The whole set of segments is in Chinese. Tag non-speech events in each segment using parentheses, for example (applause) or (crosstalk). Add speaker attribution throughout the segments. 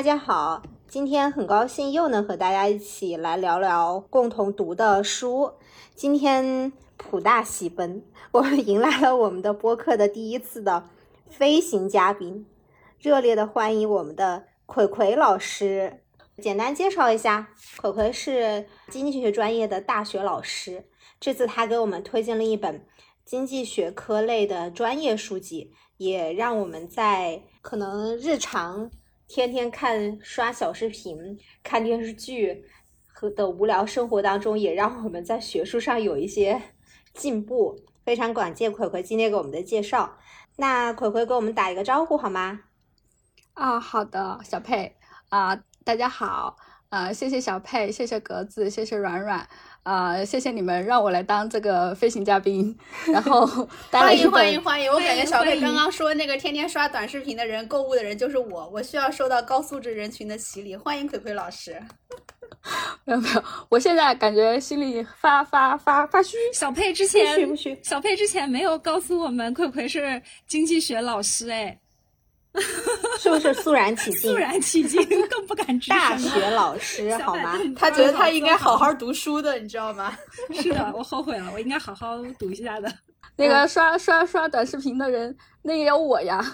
Speaker 1: 大家好，今天很高兴又能和大家一起来聊聊共同读的书。今天普大喜奔，我们迎来了我们的播客的第一次的飞行嘉宾，热烈的欢迎我们的葵葵老师。简单介绍一下，葵葵是经济学专业的大学老师，这次他给我们推荐了一本经济学科类的专业书籍，也让我们在可能日常。天天看刷小视频、看电视剧和的无聊生活当中，也让我们在学术上有一些 (laughs) 进步。非常感谢葵葵今天给我们的介绍。那葵葵给我们打一个招呼好吗？
Speaker 2: 啊，好的，小佩啊，大家好，啊，谢谢小佩，谢谢格子，谢谢软软。啊，谢谢你们让我来当这个飞行嘉宾，然后 (laughs)
Speaker 3: 欢迎欢迎欢迎！我感觉小佩刚刚说那个天天刷短视频的人、购物的人就是我，我需要受到高素质人群的洗礼。欢迎葵葵老师。(laughs)
Speaker 2: 没有没有，我现在感觉心里发发发发虚。
Speaker 4: 小佩之前
Speaker 1: 虚不虚？
Speaker 4: 小佩之前没有告诉我们葵葵是经济学老师，哎。(laughs)
Speaker 1: 是不是肃然起敬？
Speaker 4: 肃然起敬，(laughs) 更不敢吱声。
Speaker 1: 大学老师好吗？
Speaker 3: 他觉得他应该好好读书的，你知道吗？(laughs)
Speaker 4: 是的，我后悔了，我应该好好读一下的。
Speaker 2: 那个刷刷刷短视频的人，那也有我呀。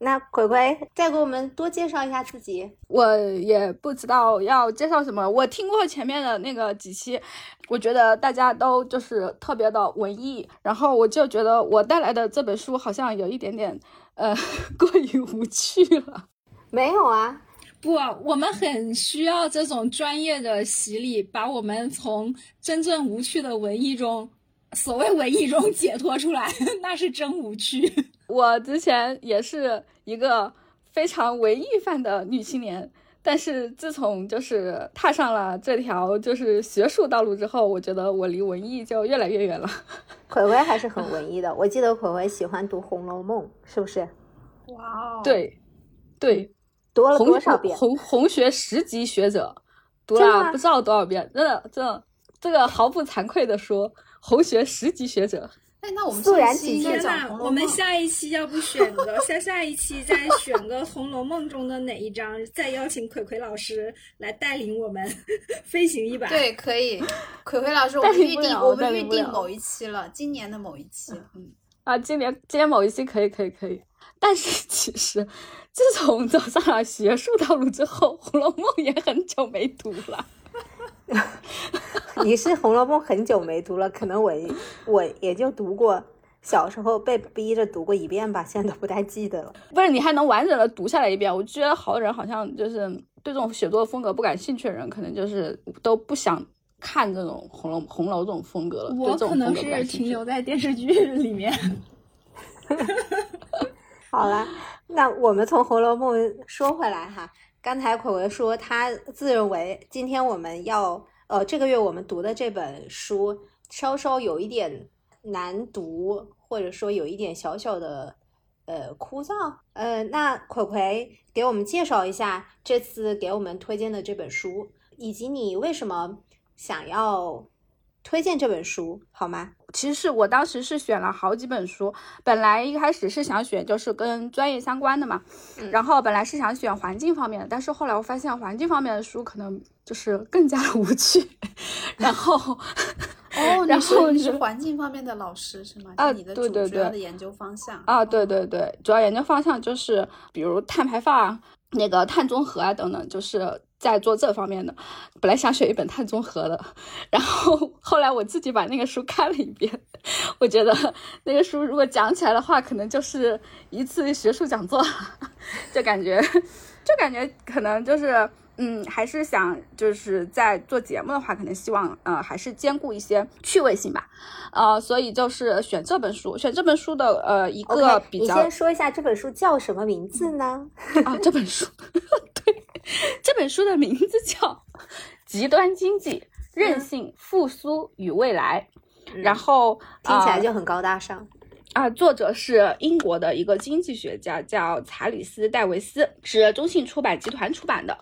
Speaker 1: 那葵葵再给我们多介绍一下自己。
Speaker 2: 我也不知道要介绍什么。我听过前面的那个几期，我觉得大家都就是特别的文艺，然后我就觉得我带来的这本书好像有一点点呃 (laughs) 过于无趣了。
Speaker 1: 没有啊，
Speaker 4: 不，我们很需要这种专业的洗礼，把我们从真正无趣的文艺中，所谓文艺中解脱出来，(laughs) 那是真无趣。(laughs)
Speaker 2: 我之前也是一个非常文艺范的女青年，但是自从就是踏上了这条就是学术道路之后，我觉得我离文艺就越来越远了。(laughs)
Speaker 1: 葵葵还是很文艺的，我记得葵葵喜欢读《红楼梦》，是不是？
Speaker 3: 哇哦！
Speaker 2: 对，对，
Speaker 1: 读了多少遍？
Speaker 2: 红红学十级学者，读了不知道多少遍，真的，真的这个毫不惭愧的说，红学十级学者。
Speaker 3: 哎，那我们
Speaker 1: 肃然起敬。
Speaker 4: 我们下一期要不选个下下一期再选个《红楼梦》中的哪一章，再邀请葵葵老师来带领我们 (laughs) 飞行一把。
Speaker 3: 对，可以。葵葵老师，我们预定，我们预定某一期了，今年的某一期。嗯。
Speaker 2: 啊，今年今年某一期可以可以可以。但是其实，自从走上了学术道路之后，《红楼梦》也很久没读了。(laughs)
Speaker 1: 你是《红楼梦》很久没读了，可能我我也就读过，小时候被逼着读过一遍吧，现在都不太记得了。
Speaker 2: 不是你还能完整的读下来一遍？我觉得好多人好像就是对这种写作风格不感兴趣的人，可能就是都不想看这种红楼红楼这种风格了。
Speaker 4: 我可能是停留在电视剧里面。(laughs)
Speaker 1: 好了，那我们从《红楼梦》说回来哈。刚才葵葵说，他自认为今天我们要，呃，这个月我们读的这本书稍稍有一点难读，或者说有一点小小的，呃，枯燥。呃，那葵葵给我们介绍一下这次给我们推荐的这本书，以及你为什么想要推荐这本书，好吗？
Speaker 2: 其实是我当时是选了好几本书，本来一开始是想选就是跟专业相关的嘛，然后本来是想选环境方面的，但是后来我发现环境方面的书可能就是更加无趣，然后 (laughs)
Speaker 3: 哦，然后你是环境方面的老师是吗？
Speaker 2: 啊，
Speaker 3: 对
Speaker 2: 对对，
Speaker 3: 主要的研究方向
Speaker 2: 啊，对对对，主要研究方向就是比如碳排放、那个碳中和啊等等，就是。在做这方面的，本来想选一本碳综合的，然后 (laughs) 后来我自己把那个书看了一遍，我觉得那个书如果讲起来的话，可能就是一次学术讲座，(laughs) 就感觉就感觉可能就是嗯，还是想就是在做节目的话，可能希望呃还是兼顾一些趣味性吧，呃，所以就是选这本书，选这本书的呃一个比较，
Speaker 1: 你先说一下这本书叫什么名字呢？
Speaker 2: 啊，这本书 (laughs) 对。这本书的名字叫《极端经济：韧性、复苏与未来》，然后
Speaker 1: 听起来就很高大上
Speaker 2: 啊。作者是英国的一个经济学家，叫查理斯·戴维斯，是中信出版集团出版的。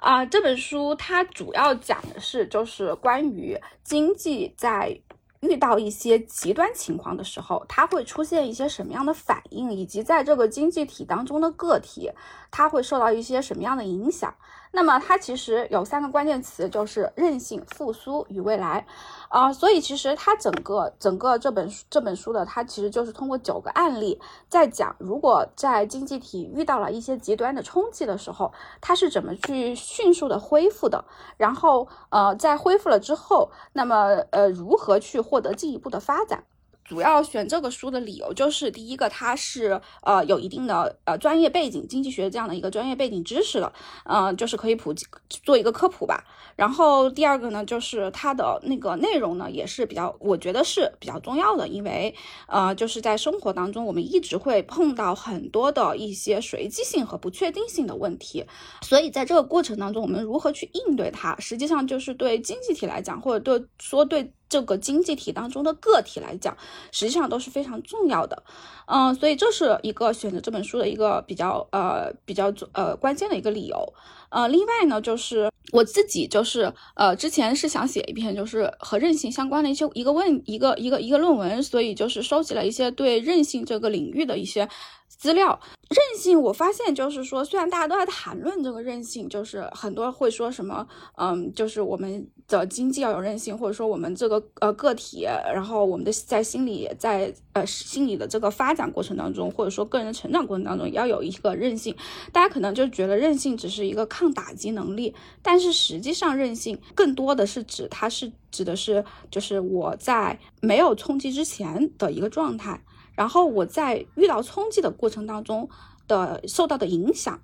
Speaker 2: 啊，这本书它主要讲的是就是关于经济在。遇到一些极端情况的时候，它会出现一些什么样的反应，以及在这个经济体当中的个体，它会受到一些什么样的影响。那么它其实有三个关键词，就是韧性、复苏与未来，啊，所以其实它整个整个这本这本书的，它其实就是通过九个案例，在讲如果在经济体遇到了一些极端的冲击的时候，它是怎么去迅速的恢复的，然后呃，在恢复了之后，那么呃，如何去获得进一步的发展？主要选这个书的理由就是，第一个，它是呃有一定的呃专业背景，经济学这样的一个专业背景知识的，呃，就是可以普及做一个科普吧。然后第二个呢，就是它的那个内容呢也是比较，我觉得是比较重要的，因为呃就是在生活当中，我们一直会碰到很多的一些随机性和不确定性的问题，所以在这个过程当中，我们如何去应对它，实际上就是对经济体来讲，或者对说对。这个经济体当中的个体来讲，实际上都是非常重要的，嗯，所以这是一个选择这本书的一个比较呃比较呃关键的一个理由，呃，另外呢，就是我自己就是呃之前是想写一篇就是和韧性相关的一些一个问一个一个一个论文，所以就是收集了一些对韧性这个领域的一些。资料韧性，我发现就是说，虽然大家都在谈论这个韧性，就是很多会说什么，嗯，就是我们的经济要有韧性，或者说我们这个呃个体，然后我们的在心理在呃心理的这个发展过程当中，或者说个人的成长过程当中，要有一个韧性。大家可能就觉得韧性只是一个抗打击能力，但是实际上韧性更多的是指它是指的是就是我在没有冲击之前的一个状态。然后我在遇到冲击的过程当中的受到的影响，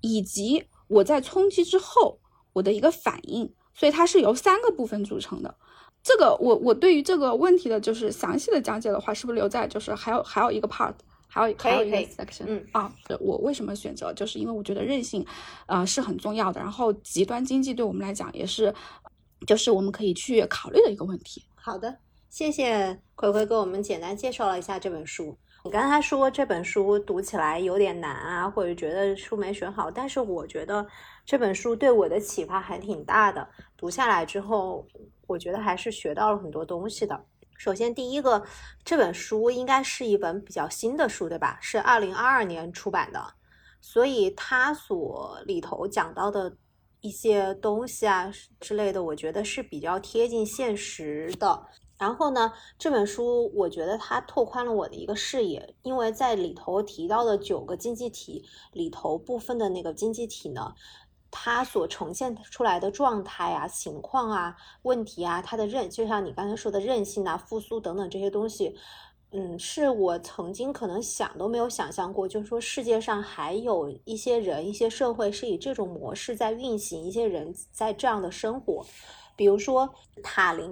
Speaker 2: 以及我在冲击之后我的一个反应，所以它是由三个部分组成的。这个我我对于这个问题的就是详细的讲解的话，是不是留在就是还有还有一个 part，还有还有一个 section？
Speaker 1: 嗯
Speaker 2: 啊，我为什么选择？就是因为我觉得韧性啊是很重要的，然后极端经济对我们来讲也是，就是我们可以去考虑的一个问题。
Speaker 1: 好的。谢谢葵葵给我们简单介绍了一下这本书。你刚才说这本书读起来有点难啊，或者觉得书没选好，但是我觉得这本书对我的启发还挺大的。读下来之后，我觉得还是学到了很多东西的。首先，第一个，这本书应该是一本比较新的书，对吧？是二零二二年出版的，所以它所里头讲到的一些东西啊之类的，我觉得是比较贴近现实的。然后呢，这本书我觉得它拓宽了我的一个视野，因为在里头提到的九个经济体里头部分的那个经济体呢，它所呈现出来的状态啊、情况啊、问题啊，它的韧，就像你刚才说的韧性啊、复苏等等这些东西，嗯，是我曾经可能想都没有想象过，就是说世界上还有一些人、一些社会是以这种模式在运行，一些人在这样的生活。比如说塔林，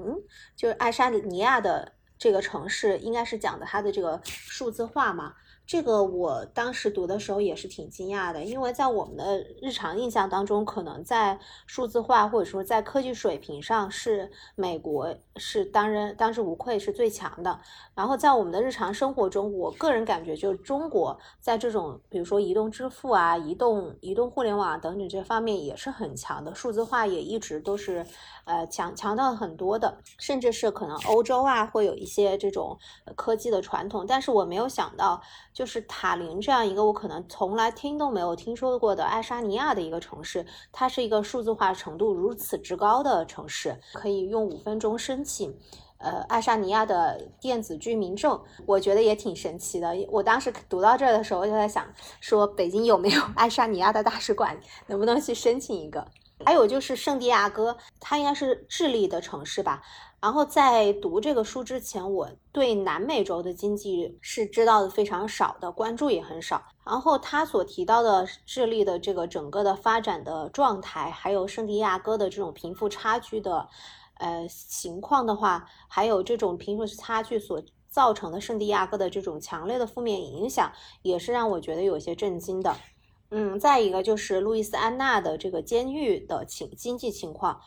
Speaker 1: 就是爱沙尼亚的这个城市，应该是讲的它的这个数字化嘛。这个我当时读的时候也是挺惊讶的，因为在我们的日常印象当中，可能在数字化或者说在科技水平上，是美国是当然当之无愧是最强的。然后在我们的日常生活中，我个人感觉就是中国在这种比如说移动支付啊、移动移动互联网等等这方面也是很强的，数字化也一直都是呃强强到很多的，甚至是可能欧洲啊会有一些这种科技的传统，但是我没有想到。就是塔林这样一个我可能从来听都没有听说过的爱沙尼亚的一个城市，它是一个数字化程度如此之高的城市，可以用五分钟申请，呃，爱沙尼亚的电子居民证，我觉得也挺神奇的。我当时读到这儿的时候，就在想，说北京有没有爱沙尼亚的大使馆，能不能去申请一个？还有就是圣地亚哥，它应该是智利的城市吧。然后在读这个书之前，我对南美洲的经济是知道的非常少的，关注也很少。然后他所提到的智利的这个整个的发展的状态，还有圣地亚哥的这种贫富差距的，呃情况的话，还有这种贫富差距所造成的圣地亚哥的这种强烈的负面影响，也是让我觉得有些震惊的。嗯，再一个就是路易斯安那的这个监狱的情经济情况。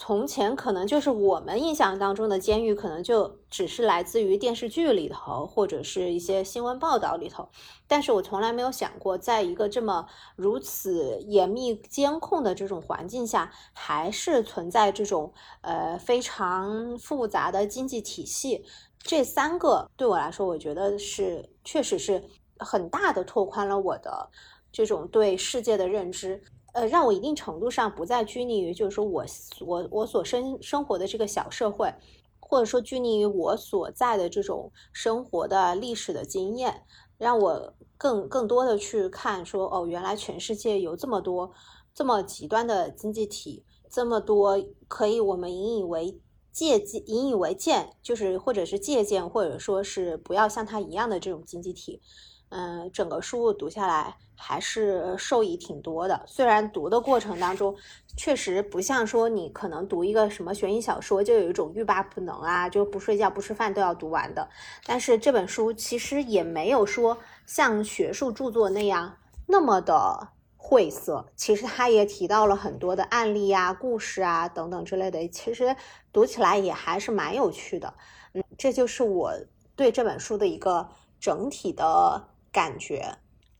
Speaker 1: 从前可能就是我们印象当中的监狱，可能就只是来自于电视剧里头或者是一些新闻报道里头，但是我从来没有想过，在一个这么如此严密监控的这种环境下，还是存在这种呃非常复杂的经济体系。这三个对我来说，我觉得是确实是很大的拓宽了我的这种对世界的认知。呃，让我一定程度上不再拘泥于，就是说我我我所生生活的这个小社会，或者说拘泥于我所在的这种生活的历史的经验，让我更更多的去看说，哦，原来全世界有这么多这么极端的经济体，这么多可以我们引以为借鉴、引以为鉴，就是或者是借鉴，或者说是不要像它一样的这种经济体。嗯，整个书读下来还是受益挺多的。虽然读的过程当中，确实不像说你可能读一个什么悬疑小说，就有一种欲罢不能啊，就不睡觉不吃饭都要读完的。但是这本书其实也没有说像学术著作那样那么的晦涩。其实他也提到了很多的案例啊、故事啊等等之类的，其实读起来也还是蛮有趣的。嗯，这就是我对这本书的一个整体的。感觉，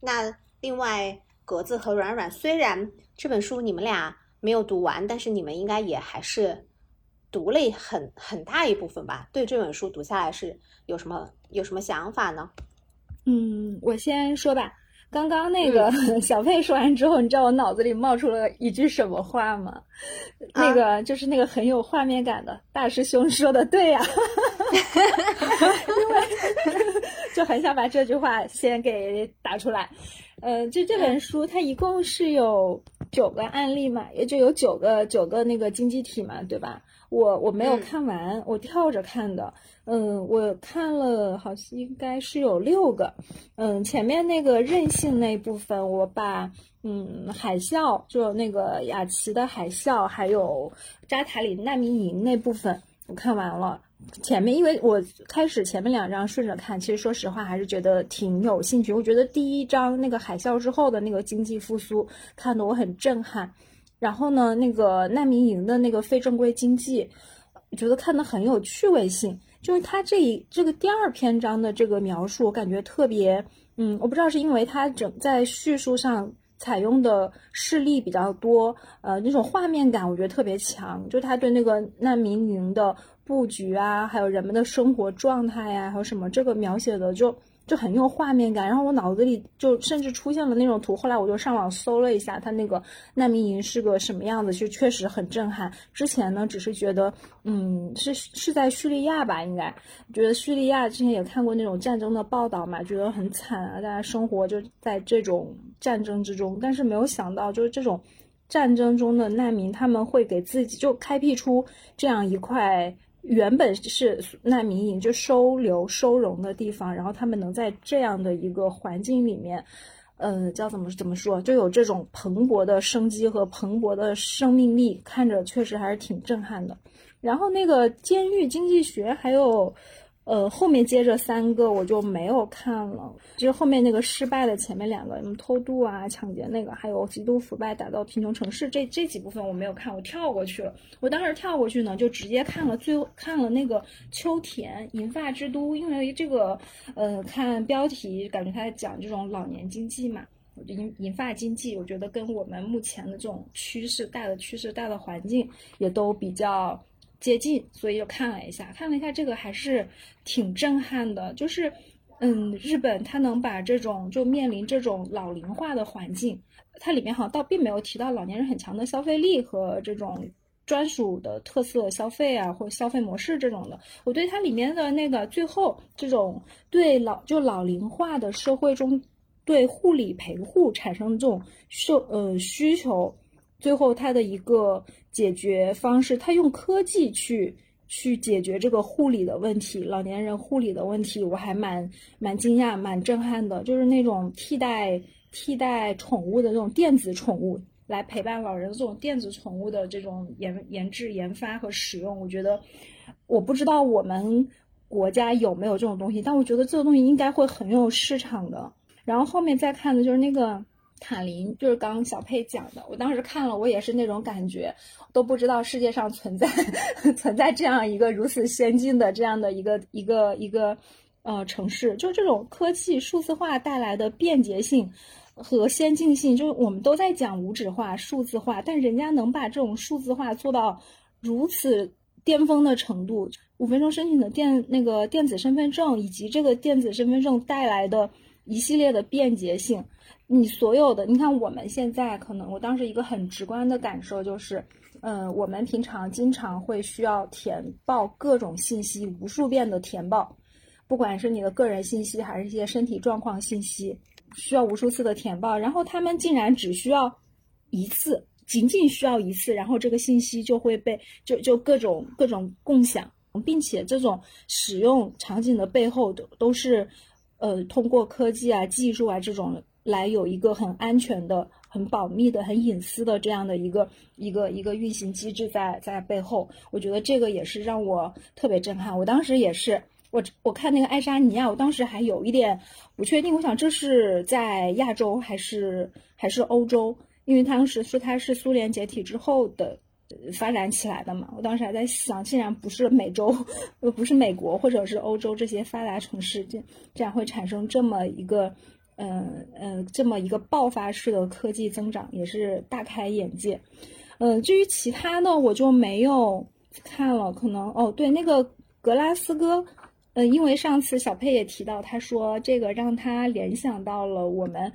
Speaker 1: 那另外格子和软软，虽然这本书你们俩没有读完，但是你们应该也还是读了很很大一部分吧？对这本书读下来是有什么有什么想法呢？
Speaker 4: 嗯，我先说吧。刚刚那个 (laughs) 小佩说完之后，你知道我脑子里冒出了一句什么话吗？那个就是那个很有画面感的大师兄说的，对呀，因为就很想把这句话先给打出来。呃，就这本书它一共是有九个案例嘛，也就有九个九个那个经济体嘛，对吧？我我没有看完，我跳着看的。嗯，我看了，好像应该是有六个。嗯，前面那个韧性那部分，我把嗯海啸，就那个雅琪的海啸，还有扎塔里难民营那部分，我看完了。前面因为我开始前面两章顺着看，其实说实话还是觉得挺有兴趣。我觉得第一章那个海啸之后的那个经济复苏，看得我很震撼。然后呢，那个难民营的那个非正规经济，觉得看得很有趣味性。就是他这一这个第二篇章的这个描述，我感觉特别，嗯，我不知道是因为他整在叙述上采用的事例比较多，呃，那种画面感我觉得特别强。就他对那个难民营的布局啊，还有人们的生活状态呀，还有什么这个描写的就。就很有画面感，然后我脑子里就甚至出现了那种图。后来我就上网搜了一下，他那个难民营是个什么样子，就确实很震撼。之前呢，只是觉得，嗯，是是在叙利亚吧，应该觉得叙利亚之前也看过那种战争的报道嘛，觉得很惨啊，大家生活就在这种战争之中。但是没有想到，就是这种战争中的难民，他们会给自己就开辟出这样一块。原本是难民营，就收留收容的地方，然后他们能在这样的一个环境里面，呃，叫怎么怎么说，就有这种蓬勃的生机和蓬勃的生命力，看着确实还是挺震撼的。然后那个监狱经济学还有。呃，后面接着三个我就没有看了，就是后面那个失败的前面两个，什么偷渡啊、抢劫那个，还有极度腐败打造贫穷城市这这几部分我没有看，我跳过去了。我当时跳过去呢，就直接看了最后看了那个秋田银发之都，因为这个呃看标题感觉他在讲这种老年经济嘛，银银发经济，我觉得跟我们目前的这种趋势大的趋势大的环境也都比较。接近，所以又看了一下，看了一下这个还是挺震撼的。就是，嗯，日本它能把这种就面临这种老龄化的环境，它里面好像倒并没有提到老年人很强的消费力和这种专属的特色消费啊，或消费模式这种的。我对它里面的那个最后这种对老就老龄化的社会中对护理陪护产生这种需呃需求。最后，它的一个解决方式，他用科技去去解决这个护理的问题，老年人护理的问题，我还蛮蛮惊讶、蛮震撼的。就是那种替代替代宠物的这种电子宠物来陪伴老人的这种电子宠物的这种研研制、研发和使用，我觉得我不知道我们国家有没有这种东西，但我觉得这个东西应该会很有市场的。然后后面再看的就是那个。塔林，就是刚小佩讲的，我当时看了，我也是那种感觉，都不知道世界上存在 (laughs) 存在这样一个如此先进的这样的一个一个一个呃城市，就这种科技数字化带来的便捷性和先进性，就是我们都在讲无纸化、数字化，但人家能把这种数字化做到如此巅峰的程度，五分钟申请的电那个电子身份证，以及这个电子身份证带来的一系列的便捷性。你所有的，你看我们现在可能，我当时一个很直观的感受就是，嗯，我们平常经常会需要填报各种信息，无数遍的填报，不管是你的个人信息还是一些身体状况信息，需要无数次的填报，然后他们竟然只需要一次，仅仅需要一次，然后这个信息就会被就就各种各种共享，并且这种使用场景的背后都都是，呃，通过科技啊、技术啊这种。来有一个很安全的、很保密的、很隐私的这样的一个一个一个运行机制在在背后，我觉得这个也是让我特别震撼。我当时也是，我我看那个爱沙尼亚，我当时还有一点不确定，我想这是在亚洲还是还是欧洲？因为当时说它是苏联解体之后的发展起来的嘛。我当时还在想，竟然不是美洲，呃，不是美国或者是欧洲这些发达城市，这这样会产生这么一个。嗯嗯，这么一个爆发式的科技增长也是大开眼界。嗯，至于其他的我就没有看了，可能哦，对，那个格拉斯哥，嗯，因为上次小佩也提到，他说这个让他联想到了我们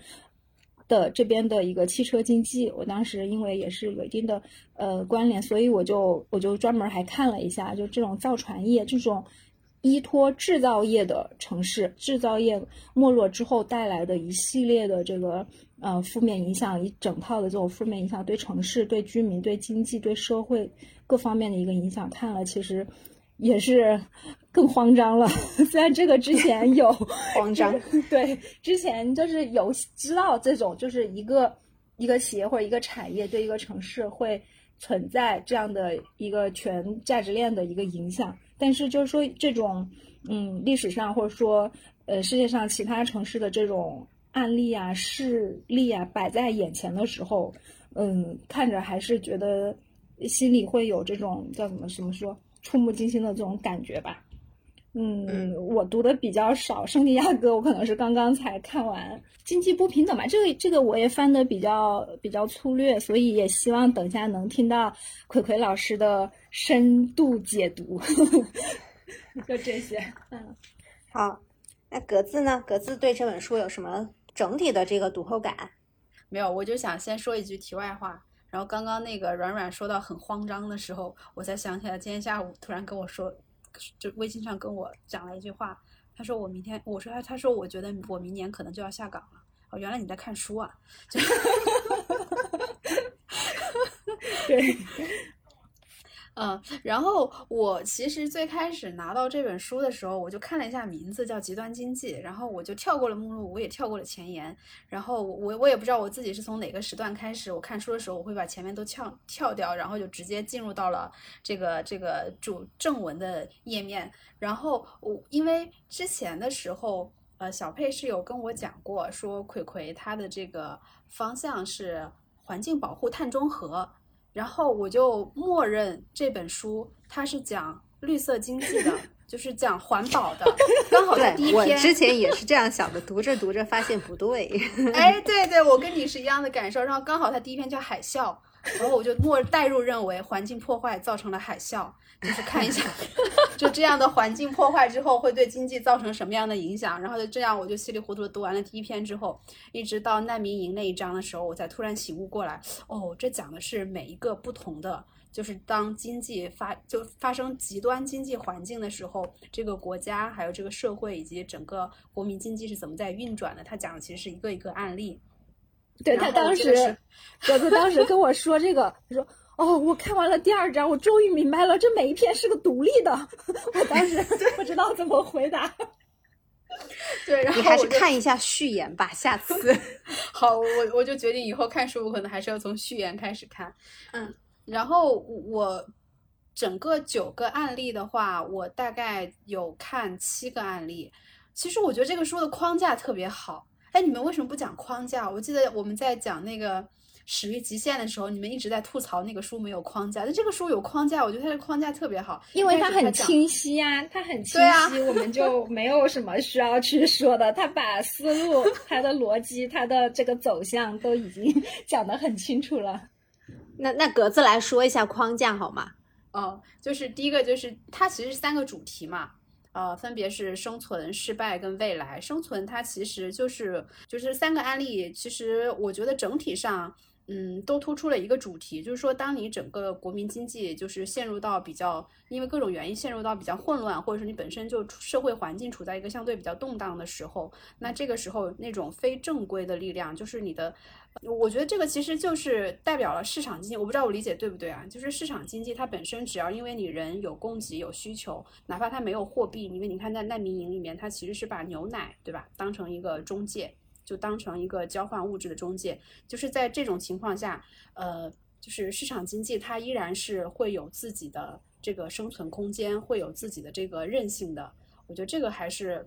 Speaker 4: 的这边的一个汽车经济。我当时因为也是有一定的呃关联，所以我就我就专门还看了一下，就这种造船业这种。依托制造业的城市，制造业没落之后带来的一系列的这个呃负面影响，一整套的这种负面影响，对城市、对居民、对经济、对社会各方面的一个影响，看了其实也是更慌张了。(laughs) 虽然这个之前有 (laughs)
Speaker 1: 慌张，(laughs)
Speaker 4: 对，之前就是有知道这种，就是一个一个企业或者一个产业对一个城市会存在这样的一个全价值链的一个影响。但是就是说，这种嗯，历史上或者说呃，世界上其他城市的这种案例啊、事例啊摆在眼前的时候，嗯，看着还是觉得心里会有这种叫怎么什么说触目惊心的这种感觉吧。嗯，我读的比较少，《圣地亚哥》我可能是刚刚才看完。经济不平等嘛，这个这个我也翻的比较比较粗略，所以也希望等下能听到葵葵老师的深度解读。(laughs) 就这些，嗯，
Speaker 1: 好，那格子呢？格子对这本书有什么整体的这个读后感？
Speaker 3: 没有，我就想先说一句题外话。然后刚刚那个软软说到很慌张的时候，我才想起来今天下午突然跟我说。就微信上跟我讲了一句话，他说我明天，我说他，他说我觉得我明年可能就要下岗了。哦，原来你在看书啊？就 (laughs)
Speaker 4: 对。
Speaker 3: 嗯，然后我其实最开始拿到这本书的时候，我就看了一下名字叫《极端经济》，然后我就跳过了目录，我也跳过了前言，然后我我也不知道我自己是从哪个时段开始，我看书的时候我会把前面都跳跳掉，然后就直接进入到了这个这个主正文的页面。然后我因为之前的时候，呃，小佩是有跟我讲过，说葵葵他的这个方向是环境保护、碳中和。然后我就默认这本书它是讲绿色经济的，(laughs) 就是讲环保的。(laughs) 刚好在第一篇，
Speaker 1: 我之前也是这样想的，读着读着发现不对。
Speaker 3: 哎，(laughs) 对对，我跟你是一样的感受。然后刚好它第一篇叫海啸。然后我就默代入认为环境破坏造成了海啸，就是看一下 (laughs) (laughs) 就这样的环境破坏之后会对经济造成什么样的影响。然后就这样，我就稀里糊涂的读完了第一篇之后，一直到难民营那一章的时候，我才突然醒悟过来，哦，这讲的是每一个不同的，就是当经济发就发生极端经济环境的时候，这个国家还有这个社会以及整个国民经济是怎么在运转的。他讲的其实是一个一个案例。
Speaker 4: 对他当时，格子当时跟我说这个，他说：“哦，我看完了第二章，我终于明白了，这每一篇是个独立的。(laughs) ”我当时不知道怎么回答。(laughs)
Speaker 3: 对，然后
Speaker 1: 你还是看一下序言吧，下次。(laughs)
Speaker 3: 好，我我就决定以后看书，我可能还是要从序言开始看。
Speaker 1: 嗯，
Speaker 3: 然后我整个九个案例的话，我大概有看七个案例。其实我觉得这个书的框架特别好。哎，你们为什么不讲框架？我记得我们在讲那个。始于极限的时候，你们一直在吐槽那个书没有框架，那这个书有框架，我觉得它的框架特别好，
Speaker 4: 因为
Speaker 3: 它
Speaker 4: 很清晰呀，它很清晰，我们就没有什么需要去说的。它把思路、它的逻辑、它的这个走向都已经 (laughs) 讲得很清楚了。
Speaker 1: 那那格子来说一下框架好吗？
Speaker 3: 哦，就是第一个就是它其实是三个主题嘛。呃，分别是生存、失败跟未来。生存它其实就是就是三个案例，其实我觉得整体上。嗯，都突出了一个主题，就是说，当你整个国民经济就是陷入到比较，因为各种原因陷入到比较混乱，或者说你本身就社会环境处在一个相对比较动荡的时候，那这个时候那种非正规的力量，就是你的，我觉得这个其实就是代表了市场经济。我不知道我理解对不对啊？就是市场经济它本身只要因为你人有供给有需求，哪怕它没有货币，因为你看在难民营里面，它其实是把牛奶对吧当成一个中介。就当成一个交换物质的中介，就是在这种情况下，呃，就是市场经济它依然是会有自己的这个生存空间，会有自己的这个韧性的。我觉得这个还是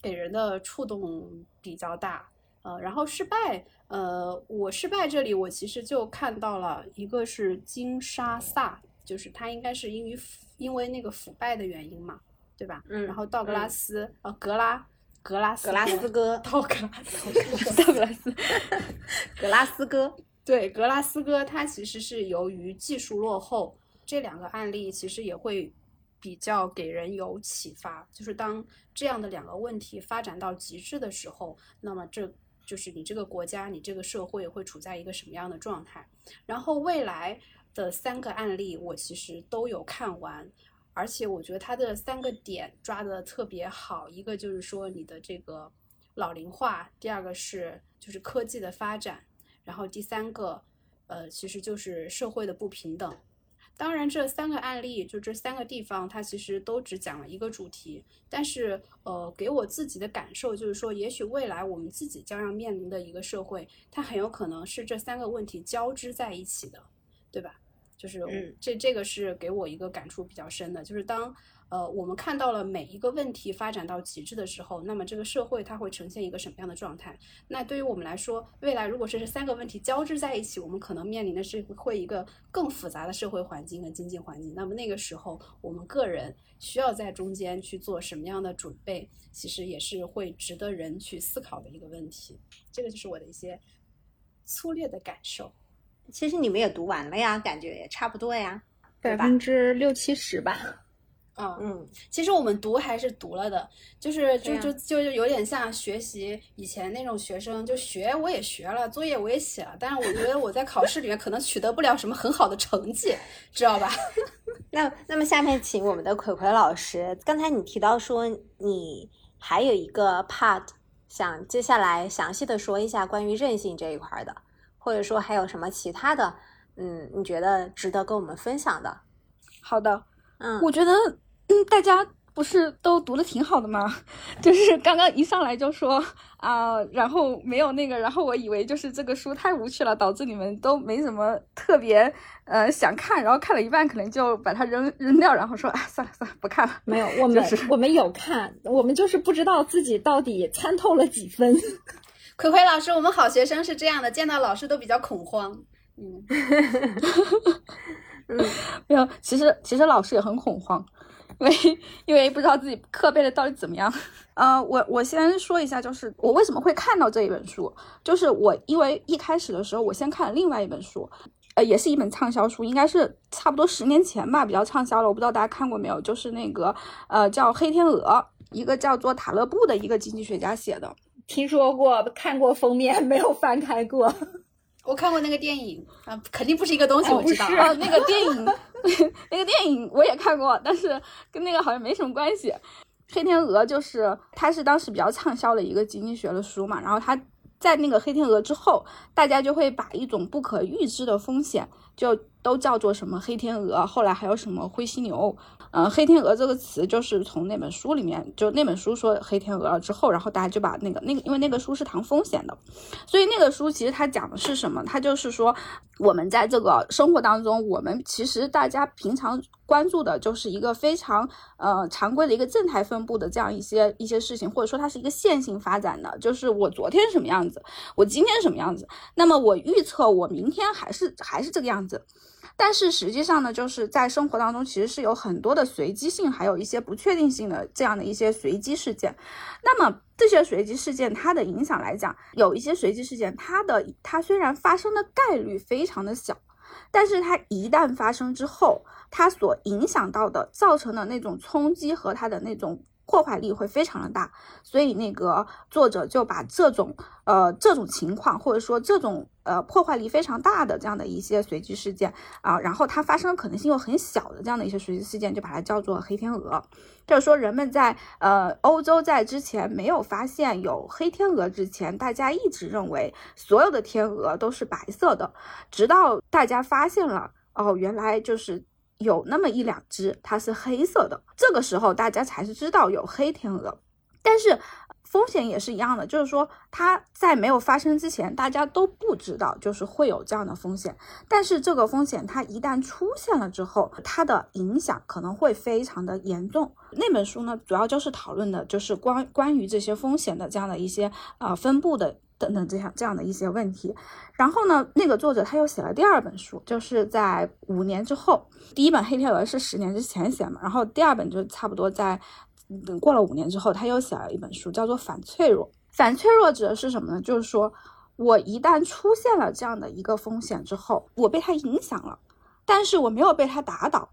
Speaker 3: 给人的触动比较大。呃，然后失败，呃，我失败这里我其实就看到了一个是金沙萨，就是它应该是因为因为那个腐败的原因嘛，对吧？
Speaker 1: 嗯。
Speaker 3: 然后道格拉斯，呃，格拉。格拉斯
Speaker 1: 格拉斯哥，
Speaker 3: 道格拉斯，(laughs)
Speaker 2: 道格拉斯，(laughs)
Speaker 1: 格拉斯哥，
Speaker 3: 对，格拉斯哥，它其实是由于技术落后，这两个案例其实也会比较给人有启发，就是当这样的两个问题发展到极致的时候，那么这就是你这个国家，你这个社会会处在一个什么样的状态？然后未来的三个案例，我其实都有看完。而且我觉得它的三个点抓的特别好，一个就是说你的这个老龄化，第二个是就是科技的发展，然后第三个，呃，其实就是社会的不平等。当然，这三个案例就这三个地方，它其实都只讲了一个主题，但是呃，给我自己的感受就是说，也许未来我们自己将要面临的一个社会，它很有可能是这三个问题交织在一起的，对吧？就是这这个是给我一个感触比较深的，就是当呃我们看到了每一个问题发展到极致的时候，那么这个社会它会呈现一个什么样的状态？那对于我们来说，未来如果是这三个问题交织在一起，我们可能面临的是会一个更复杂的社会环境和经济环境。那么那个时候，我们个人需要在中间去做什么样的准备，其实也是会值得人去思考的一个问题。这个就是我的一些粗略的感受。
Speaker 1: 其实你们也读完了呀，感觉也差不多呀，
Speaker 4: 百分之六七十吧。
Speaker 3: 嗯嗯，其实我们读还是读了的，就是就就就是有点像学习以前那种学生，就学我也学了，作业我也写了，但是我觉得我在考试里面可能取得不了什么很好的成绩，知道吧？(laughs)
Speaker 1: 那那么下面请我们的葵葵老师，刚才你提到说你还有一个 part，想接下来详细的说一下关于韧性这一块的。或者说还有什么其他的，嗯，你觉得值得跟我们分享的？
Speaker 2: 好的，
Speaker 1: 嗯，
Speaker 2: 我觉得，嗯，大家不是都读的挺好的吗？(laughs) 就是刚刚一上来就说啊，然后没有那个，然后我以为就是这个书太无趣了，导致你们都没什么特别呃想看，然后看了一半可能就把它扔扔掉，然后说啊，算了算了，不看了。
Speaker 4: 没有，我 (laughs) 们我们有看，我们就是不知道自己到底参透了几分。(laughs)
Speaker 3: 葵葵老师，我们好学生是这样的，见到老师都比较恐慌。嗯，
Speaker 2: 嗯，没有，其实其实老师也很恐慌，因为因为不知道自己课背的到底怎么样。呃，我我先说一下，就是我为什么会看到这一本书，就是我因为一开始的时候我先看了另外一本书，呃，也是一本畅销书，应该是差不多十年前吧，比较畅销了。我不知道大家看过没有，就是那个呃叫《黑天鹅》，一个叫做塔勒布的一个经济学家写的。
Speaker 4: 听说过，看过封面，没有翻开过。
Speaker 3: 我看过那个电影啊，肯定不是一个东西，我知道。
Speaker 2: 啊那个电影，(laughs) 那个电影我也看过，但是跟那个好像没什么关系。黑天鹅就是它是当时比较畅销的一个经济学的书嘛，然后它在那个黑天鹅之后，大家就会把一种不可预知的风险就都叫做什么黑天鹅，后来还有什么灰犀牛。嗯，黑天鹅这个词就是从那本书里面，就那本书说黑天鹅了之后，然后大家就把那个那个，因为那个书是谈风险的，所以那个书其实它讲的是什么？它就是说，我们在这个生活当中，我们其实大家平常关注的就是一个非常呃常规的一个正态分布的这样一些一些事情，或者说它是一个线性发展的，就是我昨天什么样子，我今天什么样子，那么我预测我明天还是还是这个样子。但是实际上呢，就是在生活当中，其实是有很多的随机性，还有一些不确定性的这样的一些随机事件。那么这些随机事件它的影响来讲，有一些随机事件，它的它虽然发生的概率非常的小，但是它一旦发生之后，它所影响到的、造成的那种冲击和它的那种。破坏力会非常的大，所以那个作者就把这种呃这种情况，或者说这种呃破坏力非常大的这样的一些随机事件啊，然后它发生的可能性又很小的这样的一些随机事件，就把它叫做黑天鹅。就是说，人们在呃欧洲在之前没有发现有黑天鹅之前，大家一直认为所有的天鹅都是白色的，直到大家发现了哦，原来就是。有那么一两只，它是黑色的，这个时候大家才是知道有黑天鹅。但是风险也是一样的，就是说它在没有发生之前，大家都不知道，就是会有这样的风险。但是这个风险它一旦出现了之后，它的影响可能会非常的严重。那本书呢，主要就是讨论的就是关关于这些风险的这样的一些啊分布的。等等，这样这样的一些问题，然后呢，那个作者他又写了第二本书，就是在五年之后，第一本《黑天鹅》是十年之前写嘛，然后第二本就差不多在等过了五年之后，他又写了一本书，叫做《反脆弱》。反脆弱指的是什么呢？就是说我一旦出现了这样的一个风险之后，我被它影响了，但是我没有被它打倒，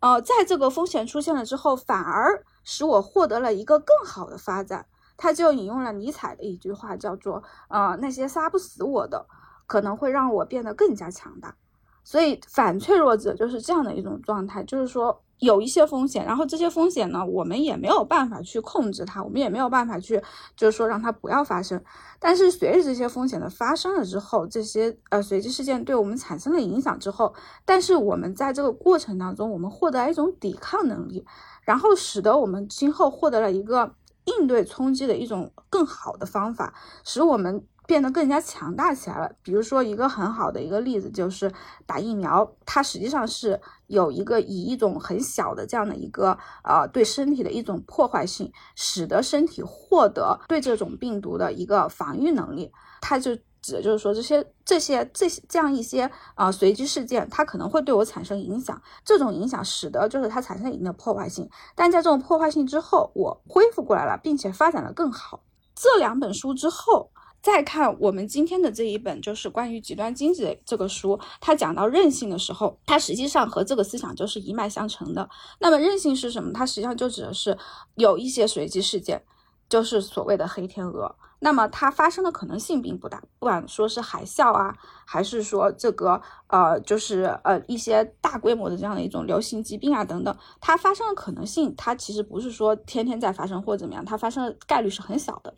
Speaker 2: 呃，在这个风险出现了之后，反而使我获得了一个更好的发展。他就引用了尼采的一句话，叫做“呃，那些杀不死我的，可能会让我变得更加强大。”所以反脆弱者就是这样的一种状态，就是说有一些风险，然后这些风险呢，我们也没有办法去控制它，我们也没有办法去，就是说让它不要发生。但是随着这些风险的发生了之后，这些呃随机事件对我们产生了影响之后，但是我们在这个过程当中，我们获得了一种抵抗能力，然后使得我们今后获得了一个。应对冲击的一种更好的方法，使我们变得更加强大起来了。比如说，一个很好的一个例子就是打疫苗，它实际上是有一个以一种很小的这样的一个呃对身体的一种破坏性，使得身体获得对这种病毒的一个防御能力，它就。指的就是说，这些这些这些这样一些啊随机事件，它可能会对我产生影响。这种影响使得就是它产生一定的破坏性，但在这种破坏性之后，我恢复过来了，并且发展的更好。这两本书之后，再看我们今天的这一本，就是关于极端经济的这个书，它讲到韧性的时候，它实际上和这个思想就是一脉相承的。那么韧性是什么？它实际上就指的是有一些随机事件，就是所谓的黑天鹅。那么它发生的可能性并不大，不管说是海啸啊，还是说这个呃，就是呃一些大规模的这样的一种流行疾病啊等等，它发生的可能性，它其实不是说天天在发生或怎么样，它发生的概率是很小的。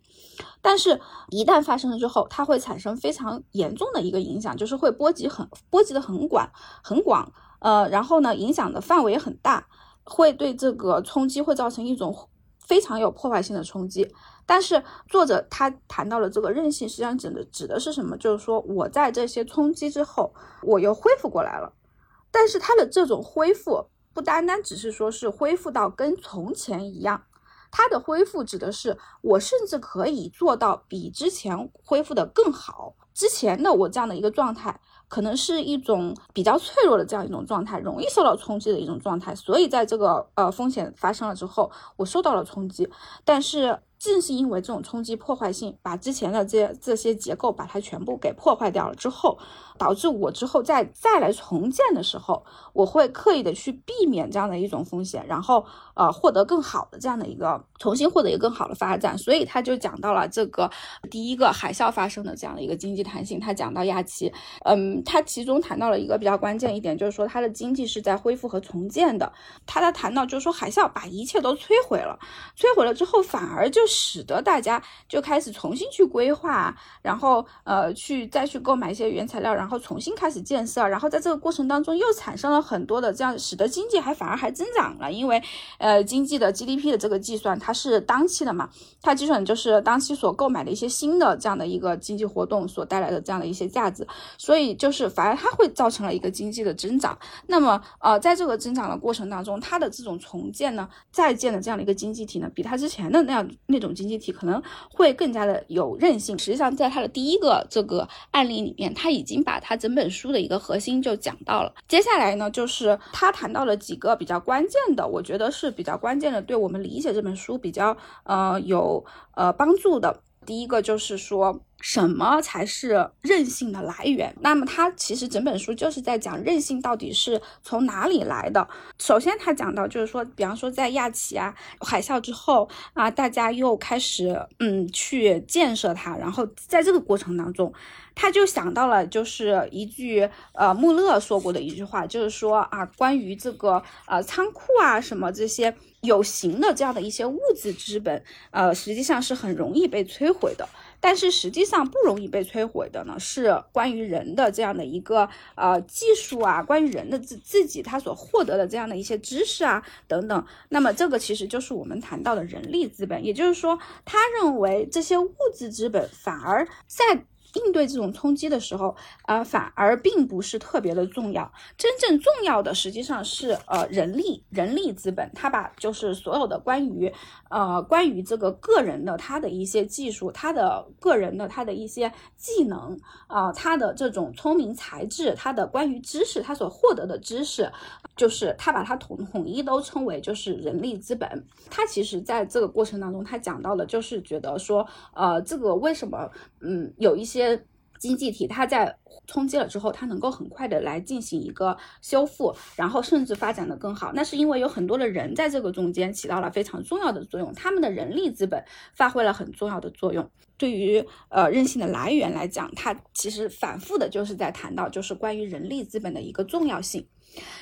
Speaker 2: 但是，一旦发生了之后，它会产生非常严重的一个影响，就是会波及很波及的很广很广，呃，然后呢，影响的范围很大，会对这个冲击会造成一种非常有破坏性的冲击。但是作者他谈到了这个韧性，实际上指的指的是什么？就是说我在这些冲击之后，我又恢复过来了。但是他的这种恢复不单单只是说是恢复到跟从前一样，他的恢复指的是我甚至可以做到比之前恢复的更好。之前的我这样的一个状态，可能是一种比较脆弱的这样一种状态，容易受到冲击的一种状态。所以在这个呃风险发生了之后，我受到了冲击，但是。正是因为这种冲击破坏性，把之前的这这些结构把它全部给破坏掉了之后，导致我之后再再来重建的时候，我会刻意的去避免这样的一种风险，然后呃获得更好的这样的一个重新获得一个更好的发展。所以他就讲到了这个第一个海啸发生的这样的一个经济弹性。他讲到亚奇，嗯，他其中谈到了一个比较关键一点，就是说它的经济是在恢复和重建的。他在谈到就是说海啸把一切都摧毁了，摧毁了之后反而就。使得大家就开始重新去规划，然后呃去再去购买一些原材料，然后然后重新开始建设，然后在这个过程当中又产生了很多的这样，使得经济还反而还增长了，因为呃经济的 GDP 的这个计算它是当期的嘛，它计算就是当期所购买的一些新的这样的一个经济活动所带来的这样的一些价值，所以就是反而它会造成了一个经济的增长。那么呃在这个增长的过程当中，它的这种重建呢，在建的这样的一个经济体呢，比它之前的那样那种经济体可能会更加的有韧性。实际上，在它的第一个这个案例里面，它已经把他整本书的一个核心就讲到了。接下来呢，就是他谈到了几个比较关键的，我觉得是比较关键的，对我们理解这本书比较呃有呃帮助的。第一个就是说。什么才是韧性的来源？那么它其实整本书就是在讲韧性到底是从哪里来的。首先，他讲到就是说，比方说在亚奇啊海啸之后啊，大家又开始嗯去建设它，然后在这个过程当中，他就想到了就是一句呃穆勒说过的一句话，就是说啊关于这个呃仓库啊什么这些有形的这样的一些物质资本，呃实际上是很容易被摧毁的。但是实际上不容易被摧毁的呢，是关于人的这样的一个呃技术啊，关于人的自自己他所获得的这样的一些知识啊等等。那么这个其实就是我们谈到的人力资本，也就是说，他认为这些物质资本反而在。应对这种冲击的时候，啊，反而并不是特别的重要。真正重要的实际上是呃人力人力资本，他把就是所有的关于呃关于这个个人的他的一些技术，他的个人的他的一些技能啊，他的这种聪明才智，他的关于知识，他所获得的知识，就是他把它统统一都称为就是人力资本。他其实在这个过程当中，他讲到的就是觉得说，呃，这个为什么嗯有一些。经济体它在冲击了之后，它能够很快的来进行一个修复，然后甚至发展的更好。那是因为有很多的人在这个中间起到了非常重要的作用，他们的人力资本发挥了很重要的作用。对于呃韧性的来源来讲，它其实反复的就是在谈到就是关于人力资本的一个重要性。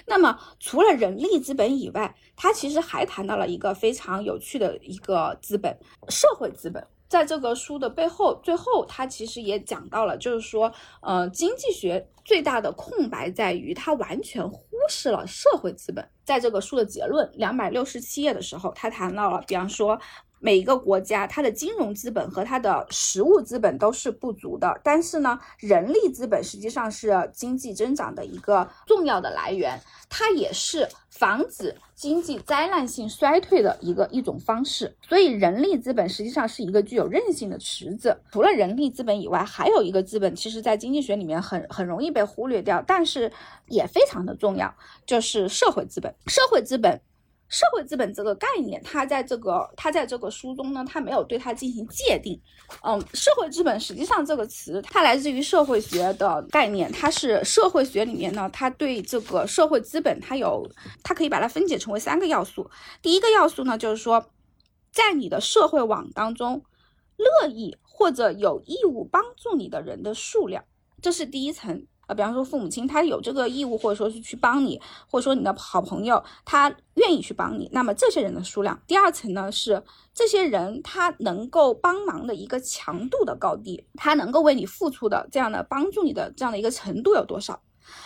Speaker 2: 那么除了人力资本以外，它其实还谈到了一个非常有趣的一个资本——社会资本。在这个书的背后，最后他其实也讲到了，就是说，呃，经济学最大的空白在于它完全忽视了社会资本。在这个书的结论两百六十七页的时候，他谈到了，比方说。每一个国家，它的金融资本和它的实物资本都是不足的，但是呢，人力资本实际上是经济增长的一个重要的来源，它也是防止经济灾难性衰退的一个一种方式。所以，人力资本实际上是一个具有韧性的池子。除了人力资本以外，还有一个资本，其实在经济学里面很很容易被忽略掉，但是也非常的重要，就是社会资本。社会资本。社会资本这个概念，它在这个它在这个书中呢，它没有对它进行界定。嗯，社会资本实际上这个词，它来自于社会学的概念，它是社会学里面呢，它对这个社会资本，它有它可以把它分解成为三个要素。第一个要素呢，就是说，在你的社会网当中，乐意或者有义务帮助你的人的数量，这是第一层。啊，比方说父母亲他有这个义务，或者说是去帮你，或者说你的好朋友他愿意去帮你，那么这些人的数量。第二层呢是这些人他能够帮忙的一个强度的高低，他能够为你付出的这样的帮助你的这样的一个程度有多少？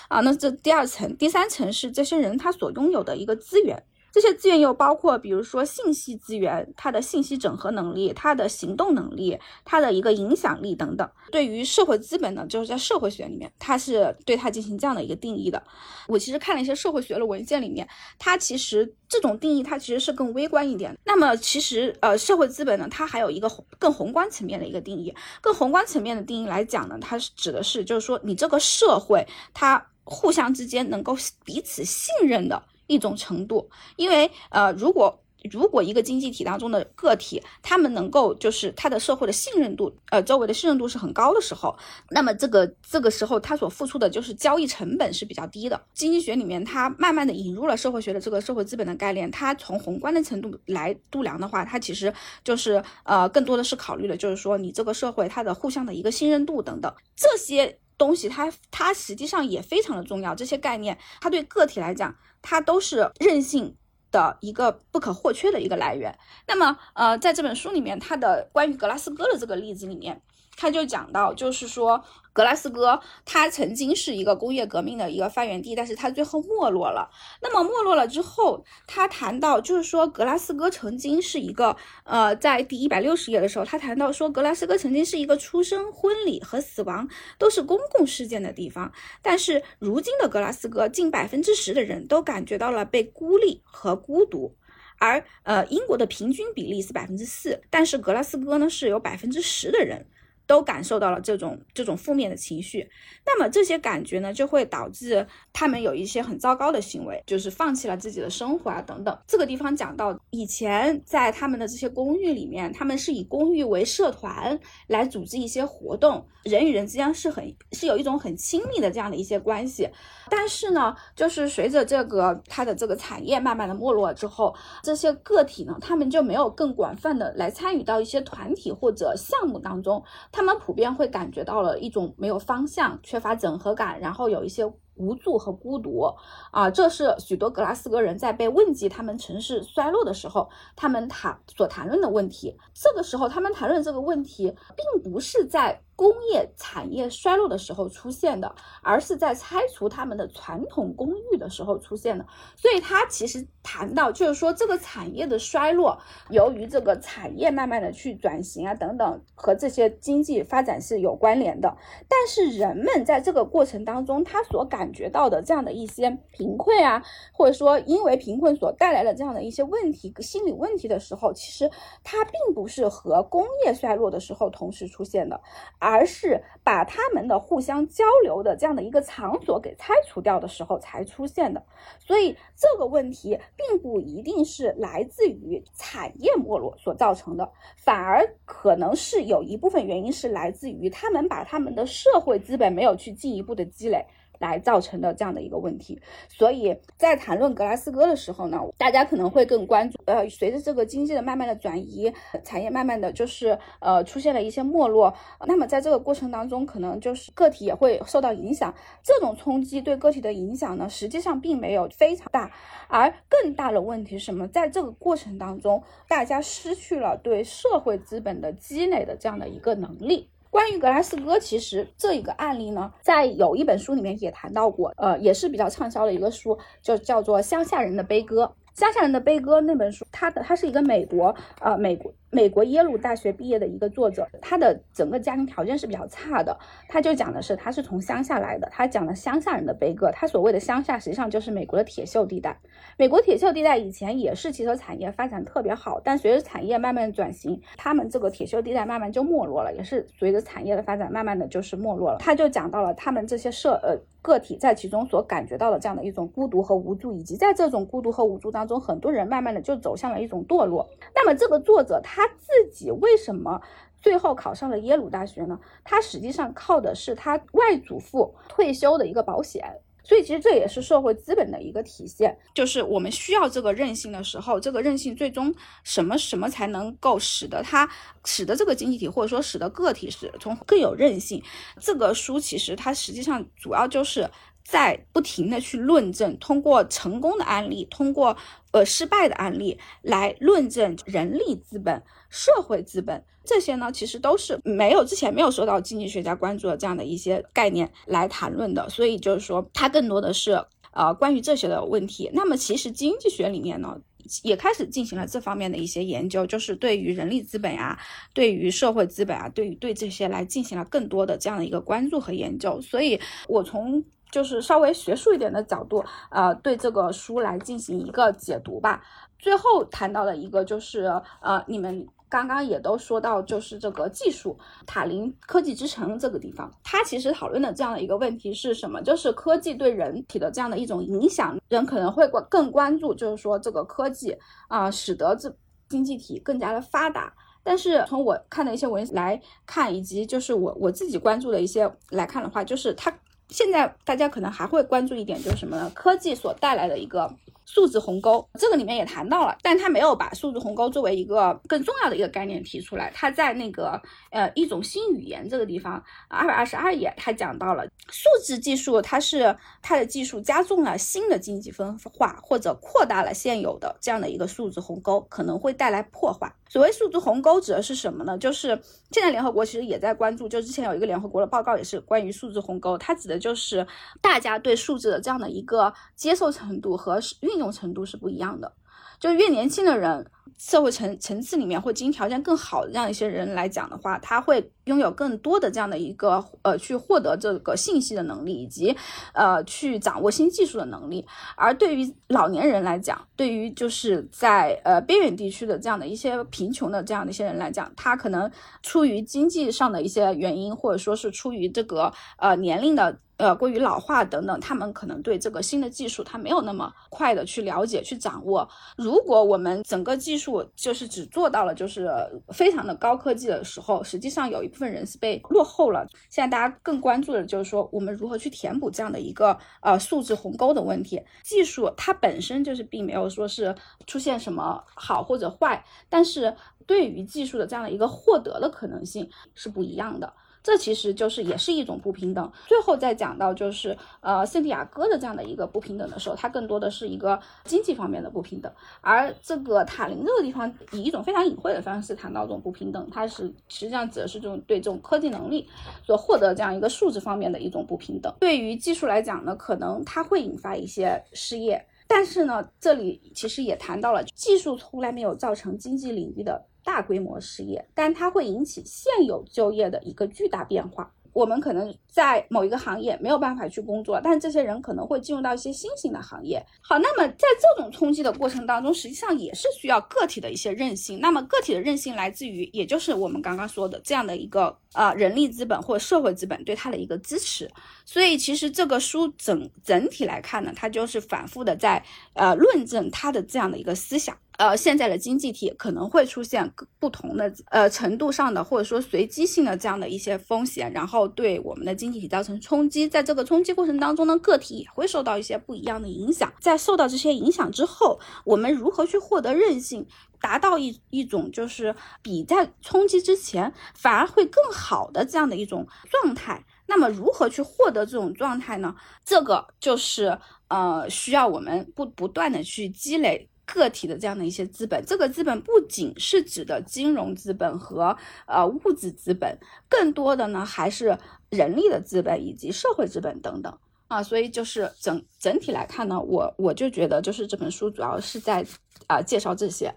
Speaker 2: 啊，那这第二层，第三层是这些人他所拥有的一个资源。这些资源又包括，比如说信息资源，它的信息整合能力，它的行动能力，它的一个影响力等等。对于社会资本呢，就是在社会学里面，它是对它进行这样的一个定义的。我其实看了一些社会学的文献里面，它其实这种定义它其实是更微观一点。那么其实呃，社会资本呢，它还有一个更宏观层面的一个定义。更宏观层面的定义来讲呢，它是指的是就是说你这个社会它互相之间能够彼此信任的。一种程度，因为呃，如果如果一个经济体当中的个体，他们能够就是他的社会的信任度，呃，周围的信任度是很高的时候，那么这个这个时候他所付出的就是交易成本是比较低的。经济学里面，它慢慢的引入了社会学的这个社会资本的概念，它从宏观的程度来度量的话，它其实就是呃，更多的是考虑的就是说你这个社会它的互相的一个信任度等等这些东西，它它实际上也非常的重要。这些概念，它对个体来讲。它都是韧性的一个不可或缺的一个来源。那么，呃，在这本书里面，它的关于格拉斯哥的这个例子里面，他就讲到，就是说。格拉斯哥，它曾经是一个工业革命的一个发源地，但是它最后没落了。那么没落了之后，他谈到就是说，格拉斯哥曾经是一个，呃，在第一百六十页的时候，他谈到说，格拉斯哥曾经是一个出生、婚礼和死亡都是公共事件的地方。但是如今的格拉斯哥，近百分之十的人都感觉到了被孤立和孤独，而呃，英国的平均比例是百分之四，但是格拉斯哥呢是有百分之十的人。都感受到了这种这种负面的情绪，那么这些感觉呢，就会导致他们有一些很糟糕的行为，就是放弃了自己的生活啊等等。这个地方讲到以前在他们的这些公寓里面，他们是以公寓为社团来组织一些活动，人与人之间是很是有一种很亲密的这样的一些关系。但是呢，就是随着这个它的这个产业慢慢的没落之后，这些个体呢，他们就没有更广泛的来参与到一些团体或者项目当中。他们普遍会感觉到了一种没有方向、缺乏整合感，然后有一些无助和孤独啊，这是许多格拉斯哥人在被问及他们城市衰落的时候，他们谈所谈论的问题。这个时候，他们谈论这个问题，并不是在。工业产业衰落的时候出现的，而是在拆除他们的传统公寓的时候出现的。所以，他其实谈到，就是说这个产业的衰落，由于这个产业慢慢的去转型啊等等，和这些经济发展是有关联的。但是，人们在这个过程当中，他所感觉到的这样的一些贫困啊，或者说因为贫困所带来的这样的一些问题、心理问题的时候，其实它并不是和工业衰落的时候同时出现的，而。而是把他们的互相交流的这样的一个场所给拆除掉的时候才出现的，所以这个问题并不一定是来自于产业没落所造成的，反而可能是有一部分原因是来自于他们把他们的社会资本没有去进一步的积累。来造成的这样的一个问题，所以在谈论格拉斯哥的时候呢，大家可能会更关注，呃，随着这个经济的慢慢的转移，产业慢慢的就是呃出现了一些没落，那么在这个过程当中，可能就是个体也会受到影响，这种冲击对个体的影响呢，实际上并没有非常大，而更大的问题是什么？在这个过程当中，大家失去了对社会资本的积累的这样的一个能力。关于格拉斯哥，其实这一个案例呢，在有一本书里面也谈到过，呃，也是比较畅销的一个书，就叫做《乡下人的悲歌》。《乡下人的悲歌》那本书，它的它是一个美国，呃，美国。美国耶鲁大学毕业的一个作者，他的整个家庭条件是比较差的。他就讲的是，他是从乡下来的，他讲了乡下人的悲歌。他所谓的乡下，实际上就是美国的铁锈地带。美国铁锈地带以前也是汽车产业发展特别好，但随着产业慢慢转型，他们这个铁锈地带慢慢就没落了，也是随着产业的发展，慢慢的就是没落了。他就讲到了他们这些社呃个体在其中所感觉到的这样的一种孤独和无助，以及在这种孤独和无助当中，很多人慢慢的就走向了一种堕落。那么这个作者他。他自己为什么最后考上了耶鲁大学呢？他实际上靠的是他外祖父退休的一个保险，所以其实这也是社会资本的一个体现。就是我们需要这个韧性的时候，这个韧性最终什么什么才能够使得它使得这个经济体或者说使得个体是从更有韧性。这个书其实它实际上主要就是在不停的去论证，通过成功的案例，通过。呃，失败的案例来论证人力资本、社会资本这些呢，其实都是没有之前没有受到经济学家关注的这样的一些概念来谈论的。所以就是说，它更多的是呃关于这些的问题。那么其实经济学里面呢，也开始进行了这方面的一些研究，就是对于人力资本啊，对于社会资本啊，对于对这些来进行了更多的这样的一个关注和研究。所以我从就是稍微学术一点的角度，呃，对这个书来进行一个解读吧。最后谈到的一个就是，呃，你们刚刚也都说到，就是这个技术塔林科技之城这个地方，它其实讨论的这样的一个问题是什么？就是科技对人体的这样的一种影响，人可能会关更关注，就是说这个科技啊，使得这经济体更加的发达。但是从我看的一些文来看，以及就是我我自己关注的一些来看的话，就是它。现在大家可能还会关注一点，就是什么呢？科技所带来的一个数字鸿沟，这个里面也谈到了，但他没有把数字鸿沟作为一个更重要的一个概念提出来。他在那个呃一种新语言这个地方，二百二十二页，他讲到了数字技术，它是它的技术加重了新的经济分化，或者扩大了现有的这样的一个数字鸿沟，可能会带来破坏。所谓数字鸿沟指的是什么呢？就是现在联合国其实也在关注，就之前有一个联合国的报告也是关于数字鸿沟，它指的就是大家对数字的这样的一个接受程度和运用程度是不一样的，就越年轻的人。社会层层次里面或经济条件更好的这样一些人来讲的话，他会拥有更多的这样的一个呃去获得这个信息的能力，以及呃去掌握新技术的能力。而对于老年人来讲，对于就是在呃边远地区的这样的一些贫穷的这样的一些人来讲，他可能出于经济上的一些原因，或者说是出于这个呃年龄的。呃，过于老化等等，他们可能对这个新的技术，他没有那么快的去了解、去掌握。如果我们整个技术就是只做到了就是非常的高科技的时候，实际上有一部分人是被落后了。现在大家更关注的就是说，我们如何去填补这样的一个呃素质鸿沟的问题。技术它本身就是并没有说是出现什么好或者坏，但是对于技术的这样的一个获得的可能性是不一样的。这其实就是也是一种不平等。最后再讲到就是呃圣地亚哥的这样的一个不平等的时候，它更多的是一个经济方面的不平等。而这个塔林这个地方以一种非常隐晦的方式谈到这种不平等，它是实际上指的是这种对这种科技能力所获得这样一个素质方面的一种不平等。对于技术来讲呢，可能它会引发一些失业，但是呢，这里其实也谈到了技术从来没有造成经济领域的。大规模失业，但它会引起现有就业的一个巨大变化。我们可能在某一个行业没有办法去工作，但这些人可能会进入到一些新型的行业。好，那么在这种冲击的过程当中，实际上也是需要个体的一些韧性。那么个体的韧性来自于，也就是我们刚刚说的这样的一个呃人力资本或社会资本对他的一个支持。所以其实这个书整整体来看呢，它就是反复的在呃论证他的这样的一个思想。呃，现在的经济体可能会出现不同的呃程度上的，或者说随机性的这样的一些风险，然后对我们的经济体造成冲击。在这个冲击过程当中呢，个体也会受到一些不一样的影响。在受到这些影响之后，我们如何去获得韧性，达到一一种就是比在冲击之前反而会更好的这样的一种状态？那么如何去获得这种状态呢？这个就是呃需要我们不不断的去积累。个体的这样的一些资本，这个资本不仅是指的金融资本和呃物质资本，更多的呢还是人力的资本以及社会资本等等啊。所以就是整整体来看呢，我我就觉得就是这本书主要是在啊介绍这些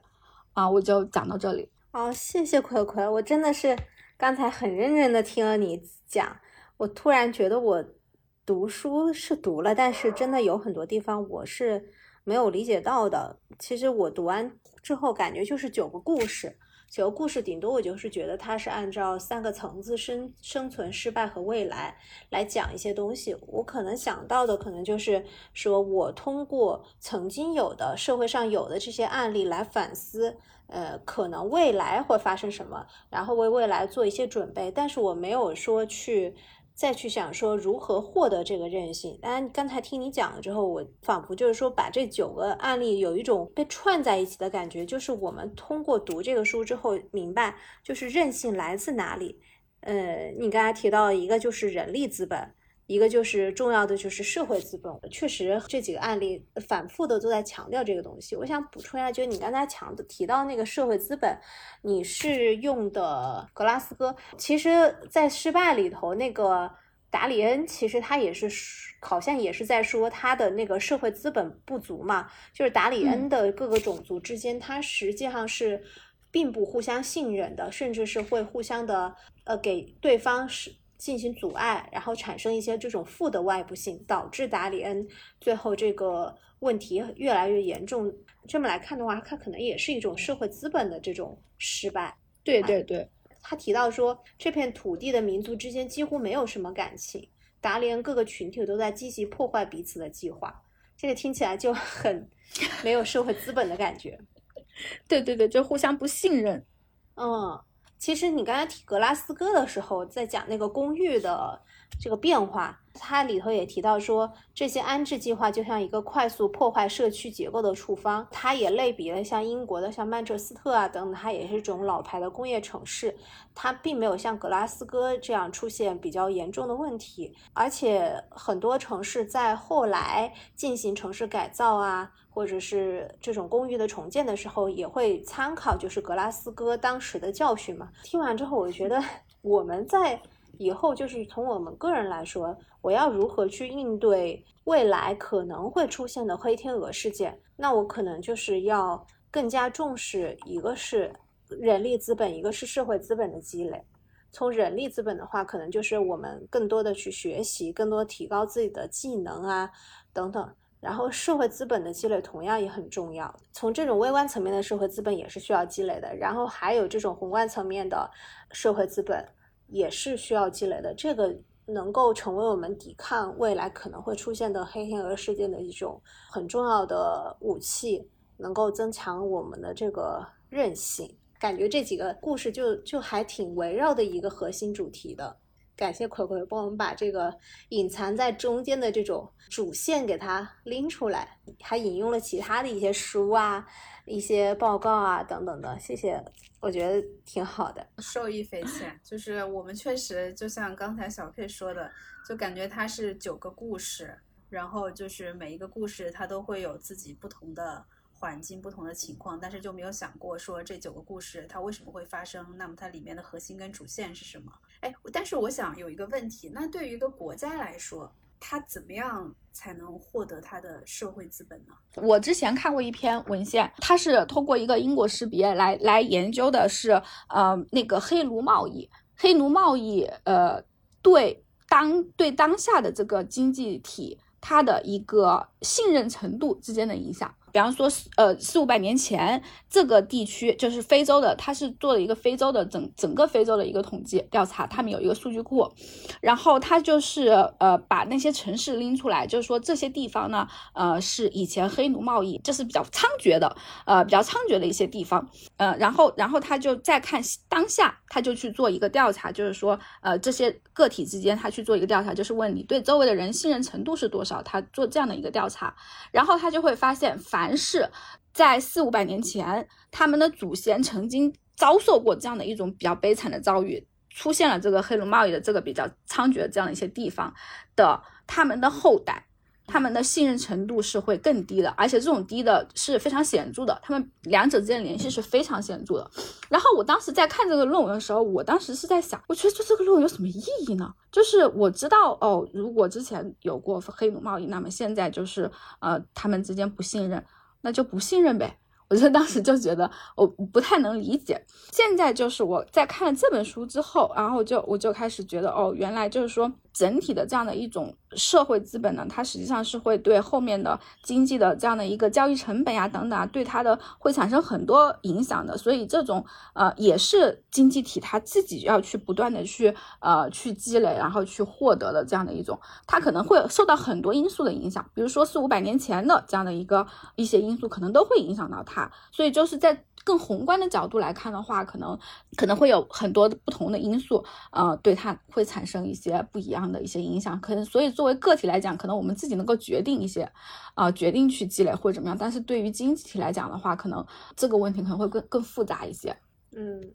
Speaker 2: 啊，我就讲到这里。
Speaker 1: 哦，谢谢葵葵，我真的是刚才很认真的听了你讲，我突然觉得我读书是读了，但是真的有很多地方我是。没有理解到的，其实我读完之后感觉就是九个故事，九个故事顶多我就是觉得它是按照三个层次生生存、失败和未来来讲一些东西。我可能想到的可能就是说我通过曾经有的社会上有的这些案例来反思，呃，可能未来会发生什么，然后为未来做一些准备。但是我没有说去。再去想说如何获得这个韧性。当然，刚才听你讲了之后，我仿佛就是说把这九个案例有一种被串在一起的感觉。就是我们通过读这个书之后，明白就是韧性来自哪里。呃，你刚才提到一个就是人力资本。一个就是重要的就是社会资本，确实这几个案例反复的都在强调这个东西。我想补充一下，就是你刚才强的提到那个社会资本，你是用的格拉斯哥，其实在失败里头，那个达里恩其实他也是好像也是在说他的那个社会资本不足嘛，就是达里恩的各个种族之间，他实际上是并不互相信任的，甚至是会互相的呃给对方是。进行阻碍，然后产生一些这种负的外部性，导致达里恩最后这个问题越来越严重。这么来看的话，它可能也是一种社会资本的这种失败。
Speaker 2: 对对对，
Speaker 1: 他提到说，这片土地的民族之间几乎没有什么感情，达里恩各个群体都在积极破坏彼此的计划。这个听起来就很没有社会资本的感觉。(laughs)
Speaker 2: 对对对，就互相不信任。
Speaker 1: 嗯。其实你刚才提格拉斯哥的时候，在讲那个公寓的这个变化，它里头也提到说，这些安置计划就像一个快速破坏社区结构的处方。它也类比了像英国的像曼彻斯特啊等等，它也是一种老牌的工业城市，它并没有像格拉斯哥这样出现比较严重的问题。而且很多城市在后来进行城市改造啊。或者是这种公寓的重建的时候，也会参考就是格拉斯哥当时的教训嘛。听完之后，我觉得我们在以后就是从我们个人来说，我要如何去应对未来可能会出现的黑天鹅事件？那我可能就是要更加重视一个是人力资本，一个是社会资本的积累。从人力资本的话，可能就是我们更多的去学习，更多提高自己的技能啊等等。然后社会资本的积累同样也很重要，从这种微观层面的社会资本也是需要积累的，然后还有这种宏观层面的社会资本也是需要积累的，这个能够成为我们抵抗未来可能会出现的黑天鹅事件的一种很重要的武器，能够增强我们的这个韧性。感觉这几个故事就就还挺围绕的一个核心主题的。感谢葵葵帮我们把这个隐藏在中间的这种主线给它拎出来，还引用了其他的一些书啊、一些报告啊等等的，谢谢，我觉得挺好的，
Speaker 3: 受益匪浅。就是我们确实就像刚才小佩说的，就感觉它是九个故事，然后就是每一个故事它都会有自己不同的。环境不同的情况，但是就没有想过说这九个故事它为什么会发生，那么它里面的核心跟主线是什么？哎，但是我想有一个问题，那对于一个国家来说，他怎么样才能获得他的社会资本呢？
Speaker 2: 我之前看过一篇文献，它是通过一个因果识别来来研究的是，呃，那个黑奴贸易，黑奴贸易，呃，对当对当下的这个经济体它的一个信任程度之间的影响。比方说，呃，四五百年前，这个地区就是非洲的，他是做了一个非洲的整整个非洲的一个统计调查，他们有一个数据库，然后他就是呃把那些城市拎出来，就是说这些地方呢，呃是以前黑奴贸易这是比较猖獗的，呃比较猖獗的一些地方，呃然后然后他就再看当下，他就去做一个调查，就是说呃这些个体之间他去做一个调查，就是问你对周围的人信任程度是多少，他做这样的一个调查，然后他就会发现反。凡是在四五百年前，他们的祖先曾经遭受过这样的一种比较悲惨的遭遇，出现了这个黑奴贸易的这个比较猖獗的这样一些地方的，他们的后代。他们的信任程度是会更低的，而且这种低的是非常显著的，他们两者之间的联系是非常显著的。然后我当时在看这个论文的时候，我当时是在想，我觉得做这个论文有什么意义呢？就是我知道哦，如果之前有过黑奴贸易，那么现在就是呃，他们之间不信任，那就不信任呗。我就当时就觉得我不太能理解，现在就是我在看了这本书之后，然后就我就开始觉得哦，原来就是说整体的这样的一种。社会资本呢，它实际上是会对后面的经济的这样的一个交易成本呀等等啊，对它的会产生很多影响的。所以这种呃也是经济体它自己要去不断的去呃去积累，然后去获得的这样的一种，它可能会受到很多因素的影响，比如说四五百年前的这样的一个一些因素，可能都会影响到它。所以就是在。更宏观的角度来看的话，可能可能会有很多不同的因素，呃，对它会产生一些不一样的一些影响。可能所以作为个体来讲，可能我们自己能够决定一些，啊，决定去积累或者怎么样。但是对于经济体来讲的话，可能这个问题可能会更更复杂一些。
Speaker 1: 嗯，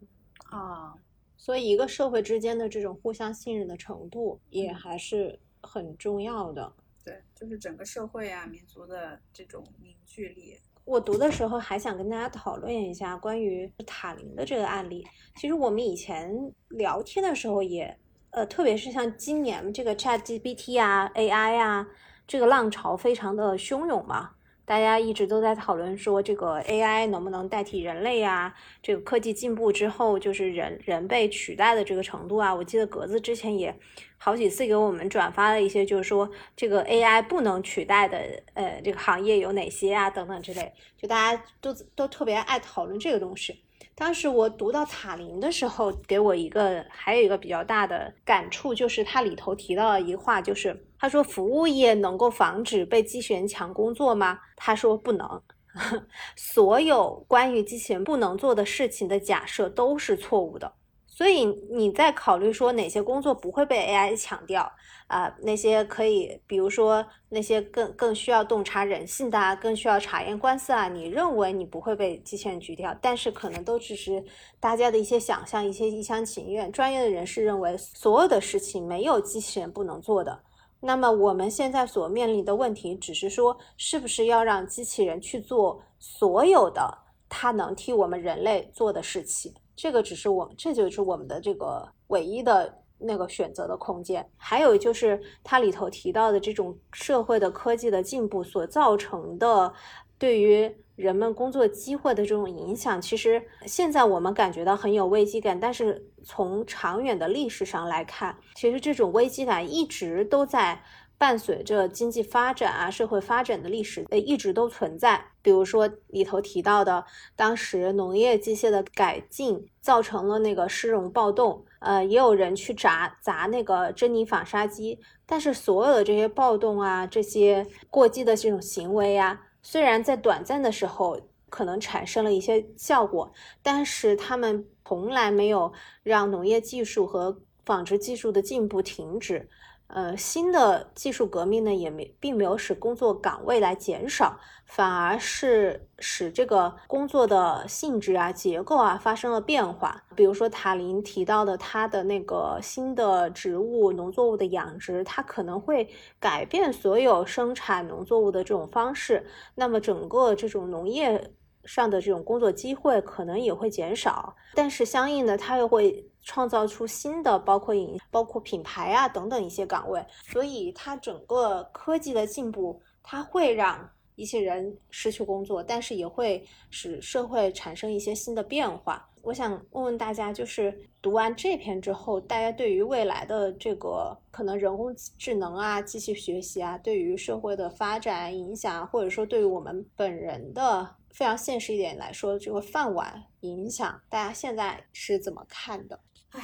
Speaker 1: 啊，所以一个社会之间的这种互相信任的程度也还是很重要的。
Speaker 3: 对，就是整个社会啊、民族的这种凝聚力。
Speaker 1: 我读的时候还想跟大家讨论一下关于塔林的这个案例。其实我们以前聊天的时候也，呃，特别是像今年这个 ChatGPT 啊、AI 啊，这个浪潮非常的汹涌嘛。大家一直都在讨论说，这个 AI 能不能代替人类啊？这个科技进步之后，就是人人被取代的这个程度啊。我记得格子之前也好几次给我们转发了一些，就是说这个 AI 不能取代的，呃，这个行业有哪些啊？等等之类，就大家都都特别爱讨论这个东西。当时我读到塔林的时候，给我一个还有一个比较大的感触，就是他里头提到了一话，就是他说服务业能够防止被机器人抢工作吗？他说不能，(laughs) 所有关于机器人不能做的事情的假设都是错误的。所以你在考虑说哪些工作不会被 AI 抢掉啊？那些可以，比如说那些更更需要洞察人性的啊，更需要察言观色啊，你认为你不会被机器人取掉，但是可能都只是大家的一些想象，一些一厢情愿。专业的人士认为，所有的事情没有机器人不能做的。那么我们现在所面临的问题，只是说是不是要让机器人去做所有的它能替我们人类做的事情。这个只是我，这就是我们的这个唯一的那个选择的空间。还有就是它里头提到的这种社会的科技的进步所造成的对于人们工作机会的这种影响，其实现在我们感觉到很有危机感，但是从长远的历史上来看，其实这种危机感一直都在。伴随着经济发展啊，社会发展的历史，呃，一直都存在。比如说里头提到的，当时农业机械的改进造成了那个市容暴动，呃，也有人去砸砸那个珍妮纺纱机。但是所有的这些暴动啊，这些过激的这种行为呀，虽然在短暂的时候可能产生了一些效果，但是他们从来没有让农业技术和纺织技术的进步停止。呃，新的技术革命呢，也没并没有使工作岗位来减少，反而是使这个工作的性质啊、结构啊发生了变化。比如说塔林提到的，他的那个新的植物、农作物的养殖，它可能会改变所有生产农作物的这种方式。那么整个这种农业。上的这种工作机会可能也会减少，但是相应的，它又会创造出新的，包括影、包括品牌啊等等一些岗位。所以，它整个科技的进步，它会让一些人失去工作，但是也会使社会产生一些新的变化。我想问问大家，就是读完这篇之后，大家对于未来的这个可能人工智能啊、机器学习啊，对于社会的发展影响，或者说对于我们本人的。非常现实一点来说，这个饭碗影响，大家现在是怎么看的？
Speaker 3: 唉，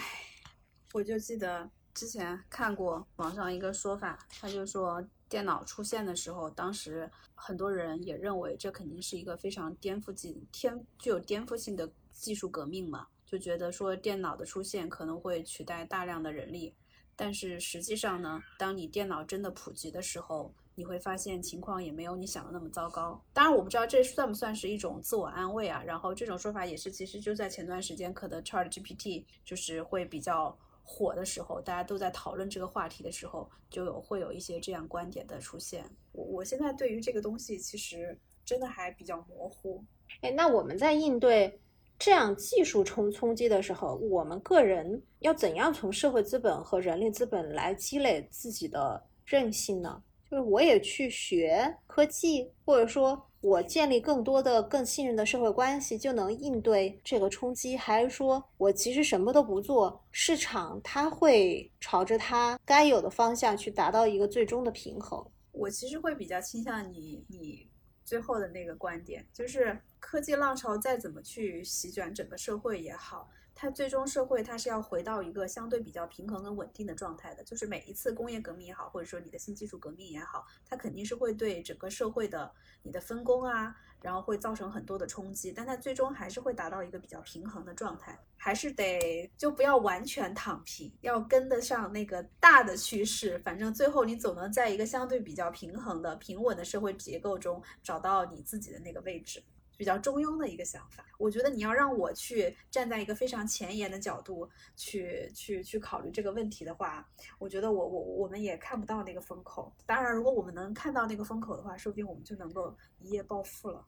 Speaker 3: 我就记得之前看过网上一个说法，他就说电脑出现的时候，当时很多人也认为这肯定是一个非常颠覆性、天具有颠覆性的技术革命嘛，就觉得说电脑的出现可能会取代大量的人力。但是实际上呢，当你电脑真的普及的时候，你会发现情况也没有你想的那么糟糕。当然，我不知道这算不算是一种自我安慰啊。然后这种说法也是，其实就在前段时间，可能 Chat GPT 就是会比较火的时候，大家都在讨论这个话题的时候，就有会有一些这样观点的出现。我我现在对于这个东西其实真的还比较模糊。
Speaker 1: 哎，那我们在应对这样技术冲冲击的时候，我们个人要怎样从社会资本和人力资本来积累自己的韧性呢？就是我也去学科技，或者说我建立更多的、更信任的社会关系，就能应对这个冲击，还是说我其实什么都不做，市场它会朝着它该有的方向去达到一个最终的平衡？
Speaker 3: 我其实会比较倾向你你最后的那个观点，就是科技浪潮再怎么去席卷整个社会也好。它最终社会它是要回到一个相对比较平衡跟稳定的状态的，就是每一次工业革命也好，或者说你的新技术革命也好，它肯定是会对整个社会的你的分工啊，然后会造成很多的冲击，但它最终还是会达到一个比较平衡的状态，还是得就不要完全躺平，要跟得上那个大的趋势，反正最后你总能在一个相对比较平衡的平稳的社会结构中找到你自己的那个位置。比较中庸的一个想法，我觉得你要让我去站在一个非常前沿的角度去去去考虑这个问题的话，我觉得我我我们也看不到那个风口。当然，如果我们能看到那个风口的话，说不定我们就能够一夜暴富了。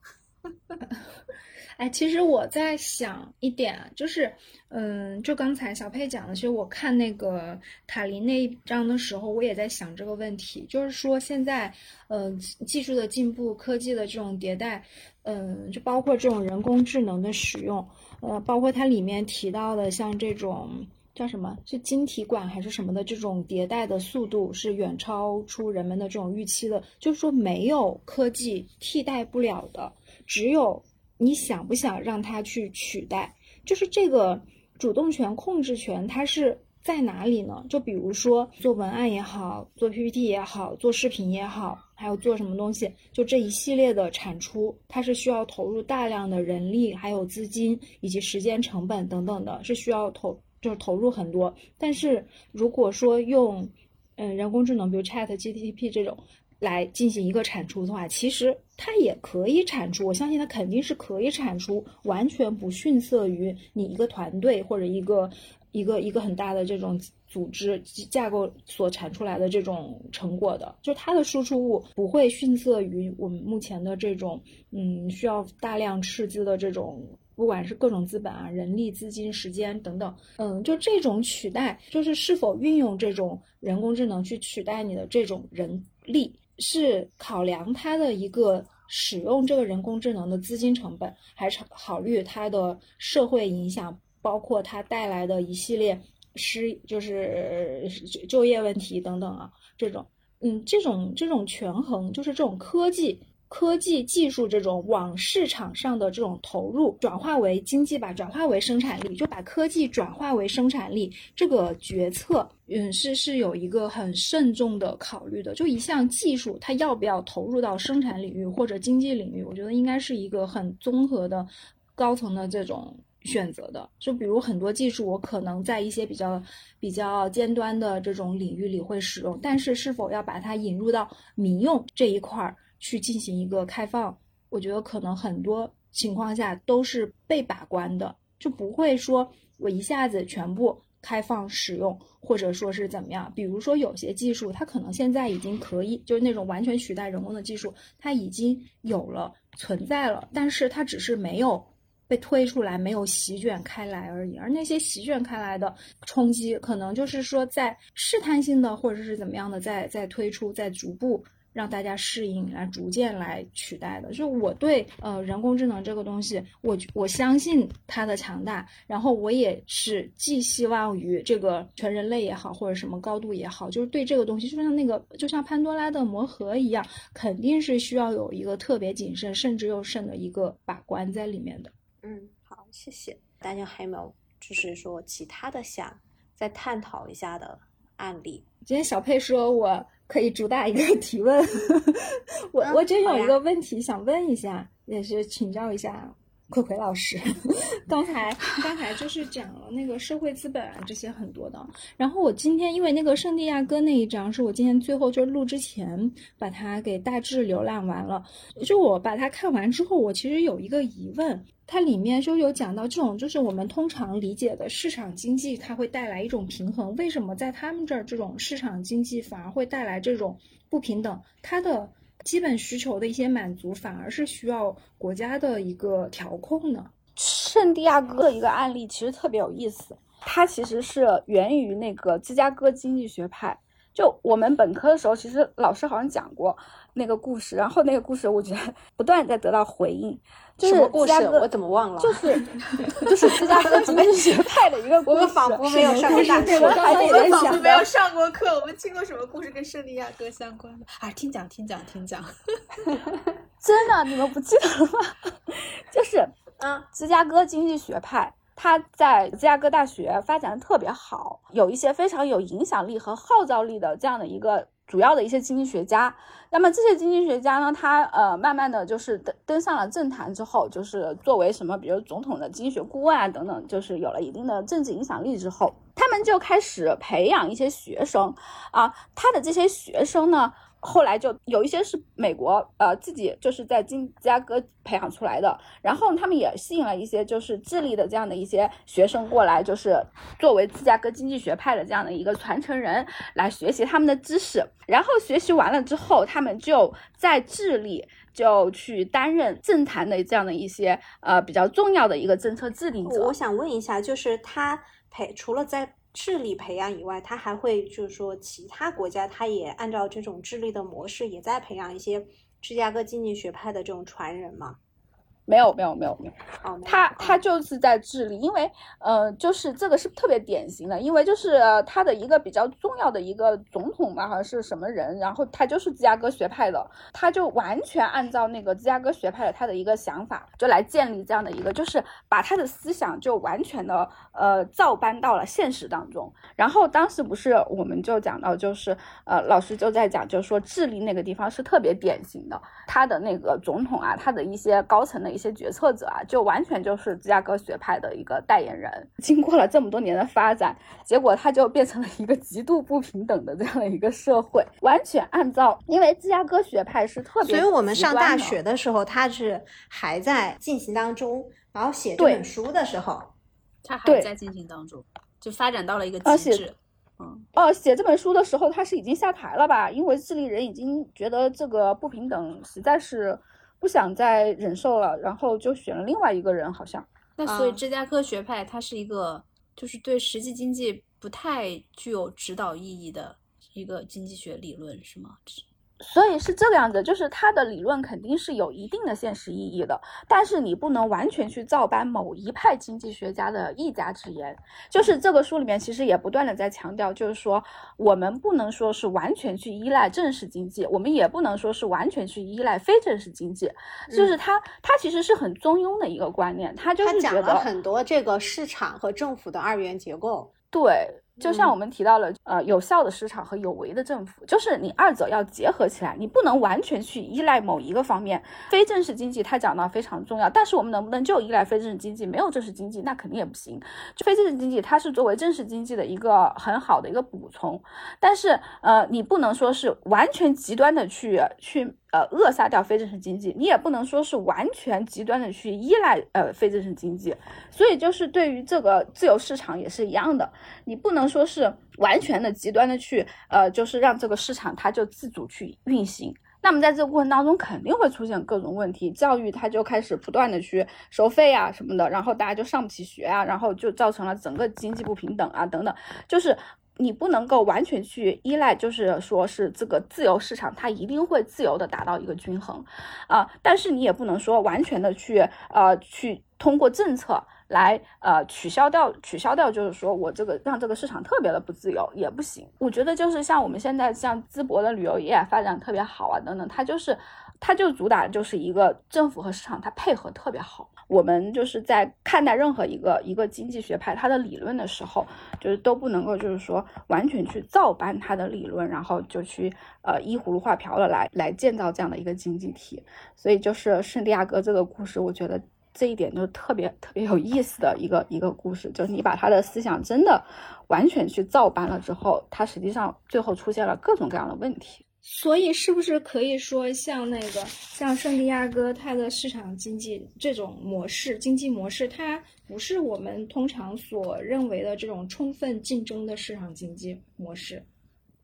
Speaker 3: (laughs)
Speaker 4: 哎，其实我在想一点，就是，嗯，就刚才小佩讲的，其实我看那个塔林那一章的时候，我也在想这个问题，就是说现在，嗯，技术的进步，科技的这种迭代，嗯，就包括这种人工智能的使用，呃，包括它里面提到的像这种。叫什么？是晶体管还是什么的？这种迭代的速度是远超出人们的这种预期的。就是说，没有科技替代不了的，只有你想不想让它去取代。就是这个主动权、控制权，它是在哪里呢？就比如说做文案也好，做 PPT 也好，做视频也好，还有做什么东西，就这一系列的产出，它是需要投入大量的人力、还有资金以及时间成本等等的，是需要投。就是投入很多。但是如果说用嗯人工智能，比如 ChatGPT 这种来进行一个产出的话，其实它也可以产出。我相信它肯定是可以产出，完全不逊色于你一个团队或者一个一个一个很大的这种组织架构所产出来的这种成果的。就它的输出物不会逊色于我们目前的这种嗯需要大量斥资的这种。不管是各种资本啊、人力、资金、时间等等，嗯，就这种取代，就是是否运用这种人工智能去取代你的这种人力，是考量它的一个使用这个人工智能的资金成本，还是考虑它的社会影响，包括它带来的一系列失，就是就业问题等等啊，这种，嗯，这种这种权衡，就是这种科技。科技技术这种往市场上的这种投入，转化为经济吧，转化为生产力，就把科技转化为生产力，这个决策，嗯，是是有一个很慎重的考虑的。就一项技术，它要不要投入到生产领域或者经济领域，我觉得应该是一个很综合的、高层的这种选择的。就比如很多技术，我可能在一些比较比较尖端的这种领域里会使用，但是是否要把它引入到民用这一块儿？去进行一个开放，我觉得可能很多情况下都是被把关的，就不会说我一下子全部开放使用，或者说是怎么样。比如说有些技术，它可能现在已经可以，就是那种完全取代人工的技术，它已经有了存在了，但是它只是没有被推出来，没有席卷开来而已。而那些席卷开来的冲击，可能就是说在试探性的，或者是怎么样的，在在推出，在逐步。让大家适应，来逐渐来取代的。就我对呃人工智能这个东西，我我相信它的强大，然后我也是寄希望于这个全人类也好，或者什么高度也好，就是对这个东西，就像那个就像潘多拉的魔盒一样，肯定是需要有一个特别谨慎，慎之又慎的一个把关在里面的。
Speaker 1: 嗯，好，谢谢大家。还有没有就是说其他的想再探讨一下的案例？
Speaker 4: 今天小佩说我。可以主打一个 (laughs) 提问，我我真有一个问题想问一下，也是请教一下葵葵老师。(laughs) 刚才刚才就是讲了那个社会资本啊这些很多的，然后我今天因为那个圣地亚哥那一章是我今天最后就录之前把它给大致浏览完了，就我把它看完之后，我其实有一个疑问。它里面就有讲到这种，就是我们通常理解的市场经济，它会带来一种平衡。为什么在他们这儿，这种市场经济反而会带来这种不平等？它的基本需求的一些满足，反而是需要国家的一个调控呢？
Speaker 2: 圣地亚哥的一个案例其实特别有意思，它其实是源于那个芝加哥经济学派。就我们本科的时候，其实老师好像讲过那个故事，然后那个故事我觉得不断在得到回应。什
Speaker 1: 么故事？我怎么忘了？
Speaker 2: 就是就是芝加哥经济 (laughs) 学派的一个故事。
Speaker 1: 我们仿佛没有上过大
Speaker 3: 学，我们仿佛没有上过课。我们听过什么故事跟圣地亚哥相关的？啊，听讲听讲听讲。(laughs)
Speaker 2: 真的，你们不记得了吗？(laughs) 就是嗯，芝加哥经济学派。他在芝加哥大学发展的特别好，有一些非常有影响力和号召力的这样的一个主要的一些经济学家。那么这些经济学家呢，他呃慢慢的就是登登上了政坛之后，就是作为什么，比如总统的经济学顾问啊等等，就是有了一定的政治影响力之后，他们就开始培养一些学生啊，他的这些学生呢。后来就有一些是美国呃自己就是在金芝加哥培养出来的，然后他们也吸引了一些就是智利的这样的一些学生过来，就是作为芝加哥经济学派的这样的一个传承人来学习他们的知识。然后学习完了之后，他们就在智利就去担任政坛的这样的一些呃比较重要的一个政策制定者。
Speaker 1: 我想问一下，就是他培除了在。智力培养以外，他还会就是说，其他国家他也按照这种智力的模式，也在培养一些芝加哥经济学派的这种传人嘛？
Speaker 2: 没有没有没有没有，他他就是在智利，因为呃，就是这个是特别典型的，因为就是他的一个比较重要的一个总统吧，好像是什么人，然后他就是芝加哥学派的，他就完全按照那个芝加哥学派的他的一个想法，就来建立这样的一个，就是把他的思想就完全的呃照搬到了现实当中。然后当时不是我们就讲到，就是呃老师就在讲，就是说智利那个地方是特别典型的，他的那个总统啊，他的一些高层的。一些决策者啊，就完全就是芝加哥学派的一个代言人。(laughs) 经过了这么多年的发展，结果他就变成了一个极度不平等的这样的一个社会，完全按照因为芝加哥学派是特别，
Speaker 1: 所以我们上大学的时候，他是还在进行当中，然后写这本书的时候，
Speaker 3: 他还在进行当中，就发展到了一个极致。
Speaker 2: 嗯，哦，写这本书的时候他是已经下台了吧？因为智利人已经觉得这个不平等实在是不想再忍受了，然后就选了另外一个人，好像。
Speaker 3: 那所以芝加哥学派它是一个，就是对实际经济不太具有指导意义的一个经济学理论，是吗？
Speaker 2: 所以是这个样子，就是他的理论肯定是有一定的现实意义的，但是你不能完全去照搬某一派经济学家的一家之言。就是这个书里面其实也不断的在强调，就是说我们不能说是完全去依赖正式经济，我们也不能说是完全去依赖非正式经济。就是他他其实是很中庸的一个观念，他就是
Speaker 1: 讲了很多这个市场和政府的二元结构。
Speaker 2: 对。就像我们提到了，呃，有效的市场和有为的政府，就是你二者要结合起来，你不能完全去依赖某一个方面。非正式经济它讲到非常重要，但是我们能不能就依赖非正式经济，没有正式经济，那肯定也不行。非正式经济它是作为正式经济的一个很好的一个补充，但是呃，你不能说是完全极端的去去。呃，扼杀掉非正式经济，你也不能说是完全极端的去依赖呃非正式经济，所以就是对于这个自由市场也是一样的，你不能说是完全的极端的去呃，就是让这个市场它就自主去运行。那么在这个过程当中肯定会出现各种问题，教育它就开始不断的去收费啊什么的，然后大家就上不起学啊，然后就造成了整个经济不平等啊等等，就是。你不能够完全去依赖，就是说是这个自由市场，它一定会自由的达到一个均衡，啊，但是你也不能说完全的去呃去通过政策来呃取消掉取消掉，就是说我这个让这个市场特别的不自由也不行。我觉得就是像我们现在像淄博的旅游业发展特别好啊等等，它就是它就主打就是一个政府和市场它配合特别好。我们就是在看待任何一个一个经济学派它的理论的时候，就是都不能够就是说完全去照搬它的理论，然后就去呃依葫芦画瓢的来来建造这样的一个经济体。所以就是圣地亚哥这个故事，我觉得这一点就是特别特别有意思的一个一个故事，就是你把他的思想真的完全去照搬了之后，它实际上最后出现了各种各样的问题。
Speaker 4: 所以，是不是可以说，像那个像圣地亚哥，它的市场经济这种模式、经济模式，它不是我们通常所认为的这种充分竞争的市场经济模式？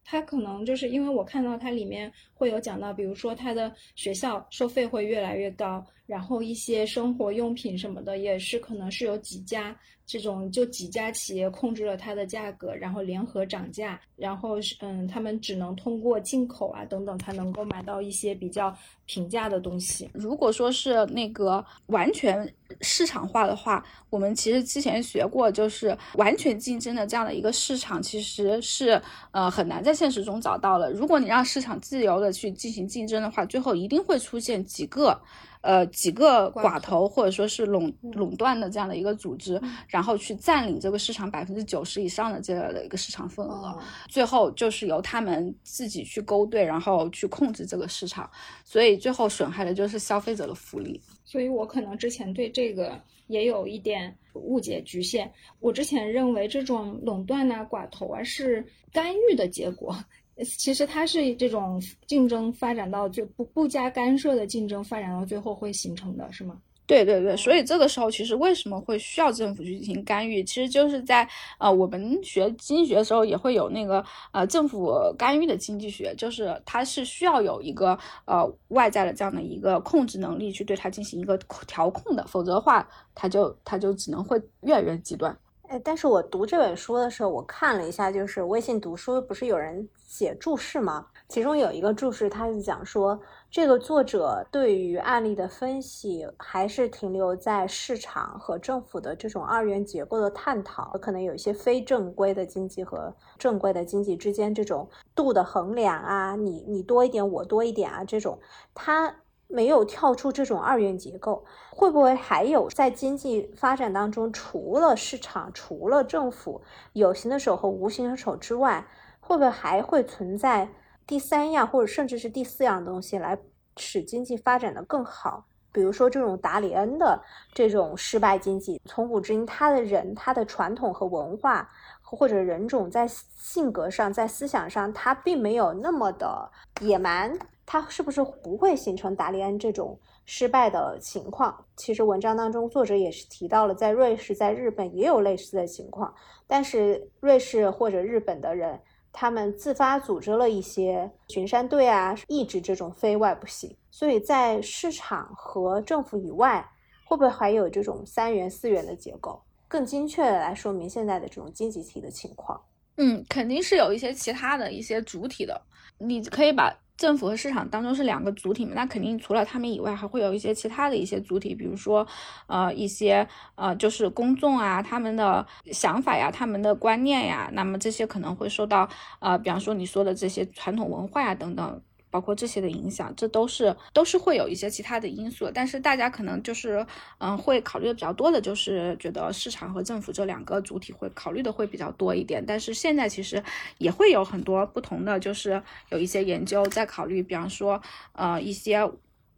Speaker 4: 它可能就是因为我看到它里面会有讲到，比如说它的学校收费会越来越高，然后一些生活用品什么的也是可能是有几家。这种就几家企业控制了它的价格，然后联合涨价，然后嗯，他们只能通过进口啊等等才能够买到一些比较平价的东西。
Speaker 2: 如果说是那个完全市场化的话，我们其实之前学过，就是完全竞争的这样的一个市场，其实是呃很难在现实中找到了。如果你让市场自由的去进行竞争的话，最后一定会出现几个。呃，几个寡头或者说是垄垄断的这样的一个组织，然后去占领这个市场百分之九十以上的这样的一个市场份额，最后就是由他们自己去勾兑，然后去控制这个市场，所以最后损害的就是消费者的福利。
Speaker 4: 所以我可能之前对这个也有一点误解局限，我之前认为这种垄断呐、寡头啊是干预的结果。其实它是这种竞争发展到最不不加干涉的竞争发展到最后会形成的是吗？
Speaker 2: 对对对，所以这个时候其实为什么会需要政府去进行干预？其实就是在呃我们学经济学的时候也会有那个呃政府干预的经济学，就是它是需要有一个呃外在的这样的一个控制能力去对它进行一个调控的，否则的话它就它就只能会越来越极端。
Speaker 1: 哎，但是我读这本书的时候，我看了一下，就是微信读书不是有人写注释吗？其中有一个注释，他是讲说，这个作者对于案例的分析还是停留在市场和政府的这种二元结构的探讨，可能有一些非正规的经济和正规的经济之间这种度的衡量啊，你你多一点，我多一点啊，这种他。没有跳出这种二元结构，会不会还有在经济发展当中，除了市场、除了政府有形的手和无形的手之外，会不会还会存在第三样或者甚至是第四样东西来使经济发展的更好？比如说这种达里恩的这种失败经济，从古至今，他的人、他的传统和文化或者人种在性格上、在思想上，他并没有那么的野蛮，他是不是不会形成达利安这种失败的情况？其实文章当中作者也是提到了，在瑞士、在日本也有类似的情况，但是瑞士或者日本的人。他们自发组织了一些巡山队啊，抑制这种非外部性。所以在市场和政府以外，会不会还有这种三元、四元的结构，更精确的来说明现在的这种经济体的情况？
Speaker 2: 嗯，肯定是有一些其他的一些主体的，你可以把。政府和市场当中是两个主体嘛？那肯定除了他们以外，还会有一些其他的一些主体，比如说，呃，一些呃，就是公众啊，他们的想法呀，他们的观念呀，那么这些可能会受到呃，比方说你说的这些传统文化呀等等。包括这些的影响，这都是都是会有一些其他的因素，但是大家可能就是嗯，会考虑的比较多的，就是觉得市场和政府这两个主体会考虑的会比较多一点。但是现在其实也会有很多不同的，就是有一些研究在考虑，比方说呃一些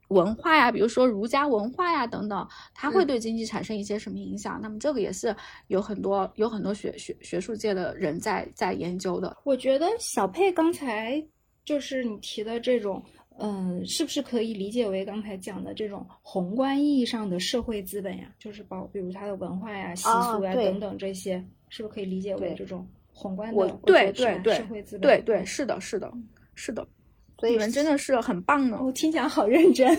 Speaker 2: 文化呀，比如说儒家文化呀等等，它会对经济产生一些什么影响？那么这个也是有很多有很多学学学术界的人在在研究的。
Speaker 4: 我觉得小佩刚才。就是你提的这种，嗯，是不是可以理解为刚才讲的这种宏观意义上的社会资本呀？就是包，比如它的文化呀、习俗呀等等这些，是不是可以理解为这种宏观的？
Speaker 2: 对对对，
Speaker 4: 社会资本。
Speaker 2: 对对，是的，是的，是的。所以你们真的是很棒呢，
Speaker 4: 我听讲好认真。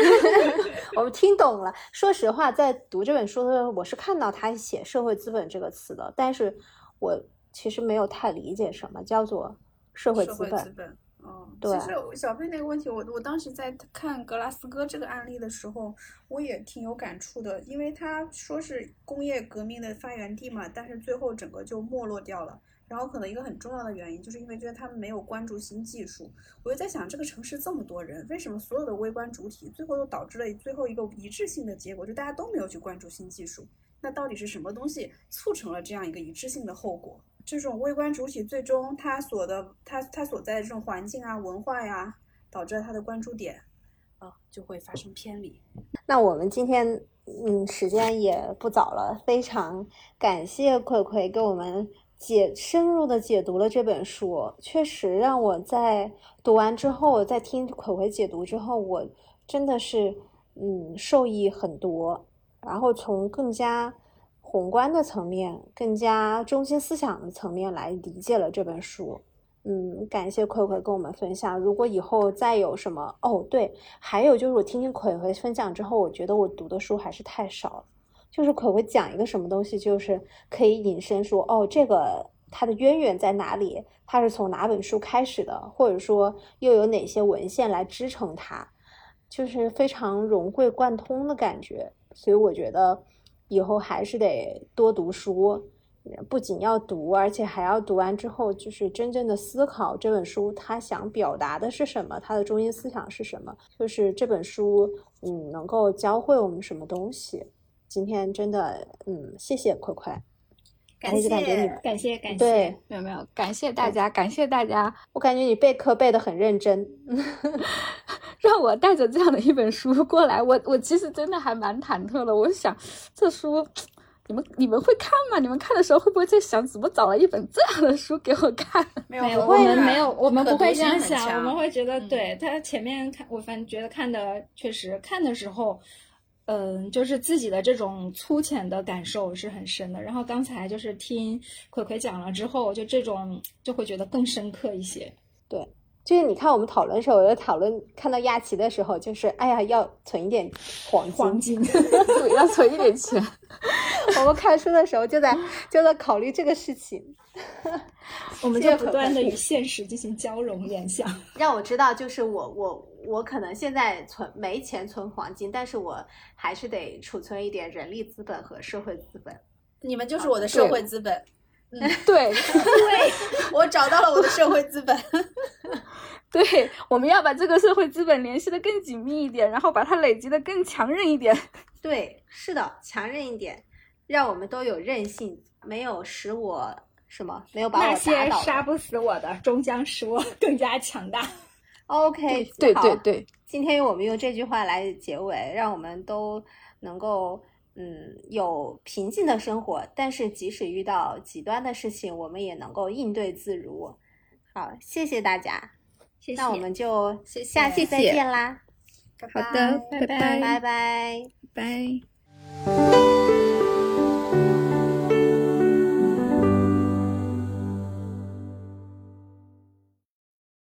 Speaker 4: (laughs)
Speaker 1: 我们听懂了。说实话，在读这本书的时候，我是看到他写“社会资本”这个词的，但是我其实没有太理解什么叫做。
Speaker 3: 社会
Speaker 1: 资
Speaker 3: 本，嗯，其实小贝那个问题，我我当时在看格拉斯哥这个案例的时候，我也挺有感触的，因为他说是工业革命的发源地嘛，但是最后整个就没落掉了。然后可能一个很重要的原因，就是因为觉得他们没有关注新技术。我就在想，这个城市这么多人，为什么所有的微观主体最后都导致了最后一个一致性的结果，就大家都没有去关注新技术？那到底是什么东西促成了这样一个一致性的后果？这种微观主体最终它所的它它所在的这种环境啊文化呀，导致了它的关注点啊就会发生偏离。
Speaker 1: 那我们今天嗯时间也不早了，非常感谢葵葵给我们解深入的解读了这本书，确实让我在读完之后，在听葵葵解读之后，我真的是嗯受益很多，然后从更加。宏观的层面，更加中心思想的层面来理解了这本书。嗯，感谢葵葵跟我们分享。如果以后再有什么，哦，对，还有就是我听听葵葵分享之后，我觉得我读的书还是太少了。就是葵葵讲一个什么东西，就是可以引申说，哦，这个它的渊源在哪里？它是从哪本书开始的？或者说又有哪些文献来支撑它？就是非常融会贯通的感觉。所以我觉得。以后还是得多读书，不仅要读，而且还要读完之后，就是真正的思考这本书它想表达的是什么，它的中心思想是什么，就是这本书嗯能够教会我们什么东西。今天真的嗯，谢谢快快。
Speaker 3: 感谢，
Speaker 4: 感谢，感谢。
Speaker 1: 对，
Speaker 2: 没有没有，感谢大家，感谢大家。
Speaker 1: 我感觉你备课备的很认真，(laughs)
Speaker 2: 让我带着这样的一本书过来，我我其实真的还蛮忐忑的。我想，这书你们你们会看吗？你们看的时候会不会在想，怎么找了一本这样的书给我看？
Speaker 3: 没有，
Speaker 4: 我们没有，我们不会这样想，我们会觉得，对他前面看，我反正觉得看的确实看的时候。嗯，就是自己的这种粗浅的感受是很深的。然后刚才就是听葵葵讲了之后，就这种就会觉得更深刻一些。
Speaker 1: 对，就是你看我们讨论的时候，我在讨论看到亚奇的时候，就是哎呀，要存一点黄金，
Speaker 4: 黄金，(laughs)
Speaker 2: 要存一点钱。
Speaker 1: 我们看书的时候就在就在考虑这个事情。
Speaker 4: 我们就不断的与现实进行交融联想，(laughs)
Speaker 1: 让我知道，就是我我。我可能现在存没钱存黄金，但是我还是得储存一点人力资本和社会资本。
Speaker 3: 你们就是我的社会资本。
Speaker 2: 嗯，(laughs) 对，(laughs)
Speaker 3: 对，我找到了我的社会资本。(laughs)
Speaker 2: 对，我们要把这个社会资本联系的更紧密一点，然后把它累积的更强韧一点。
Speaker 1: 对，是的，强韧一点，让我们都有韧性，没有使我什么，没有把我打倒。
Speaker 4: 那些杀不死我的，终将使我更加强大。
Speaker 1: OK，
Speaker 2: 对对对，
Speaker 1: 今天我们用这句话来结尾，让我们都能够嗯有平静的生活，但是即使遇到极端的事情，我们也能够应对自如。好，谢谢大家，
Speaker 4: 谢谢。
Speaker 1: 那我们就下期再
Speaker 2: 谢谢
Speaker 1: 见啦，
Speaker 2: 好的，
Speaker 3: 拜
Speaker 2: 拜
Speaker 4: 拜
Speaker 1: 拜拜。
Speaker 2: 拜。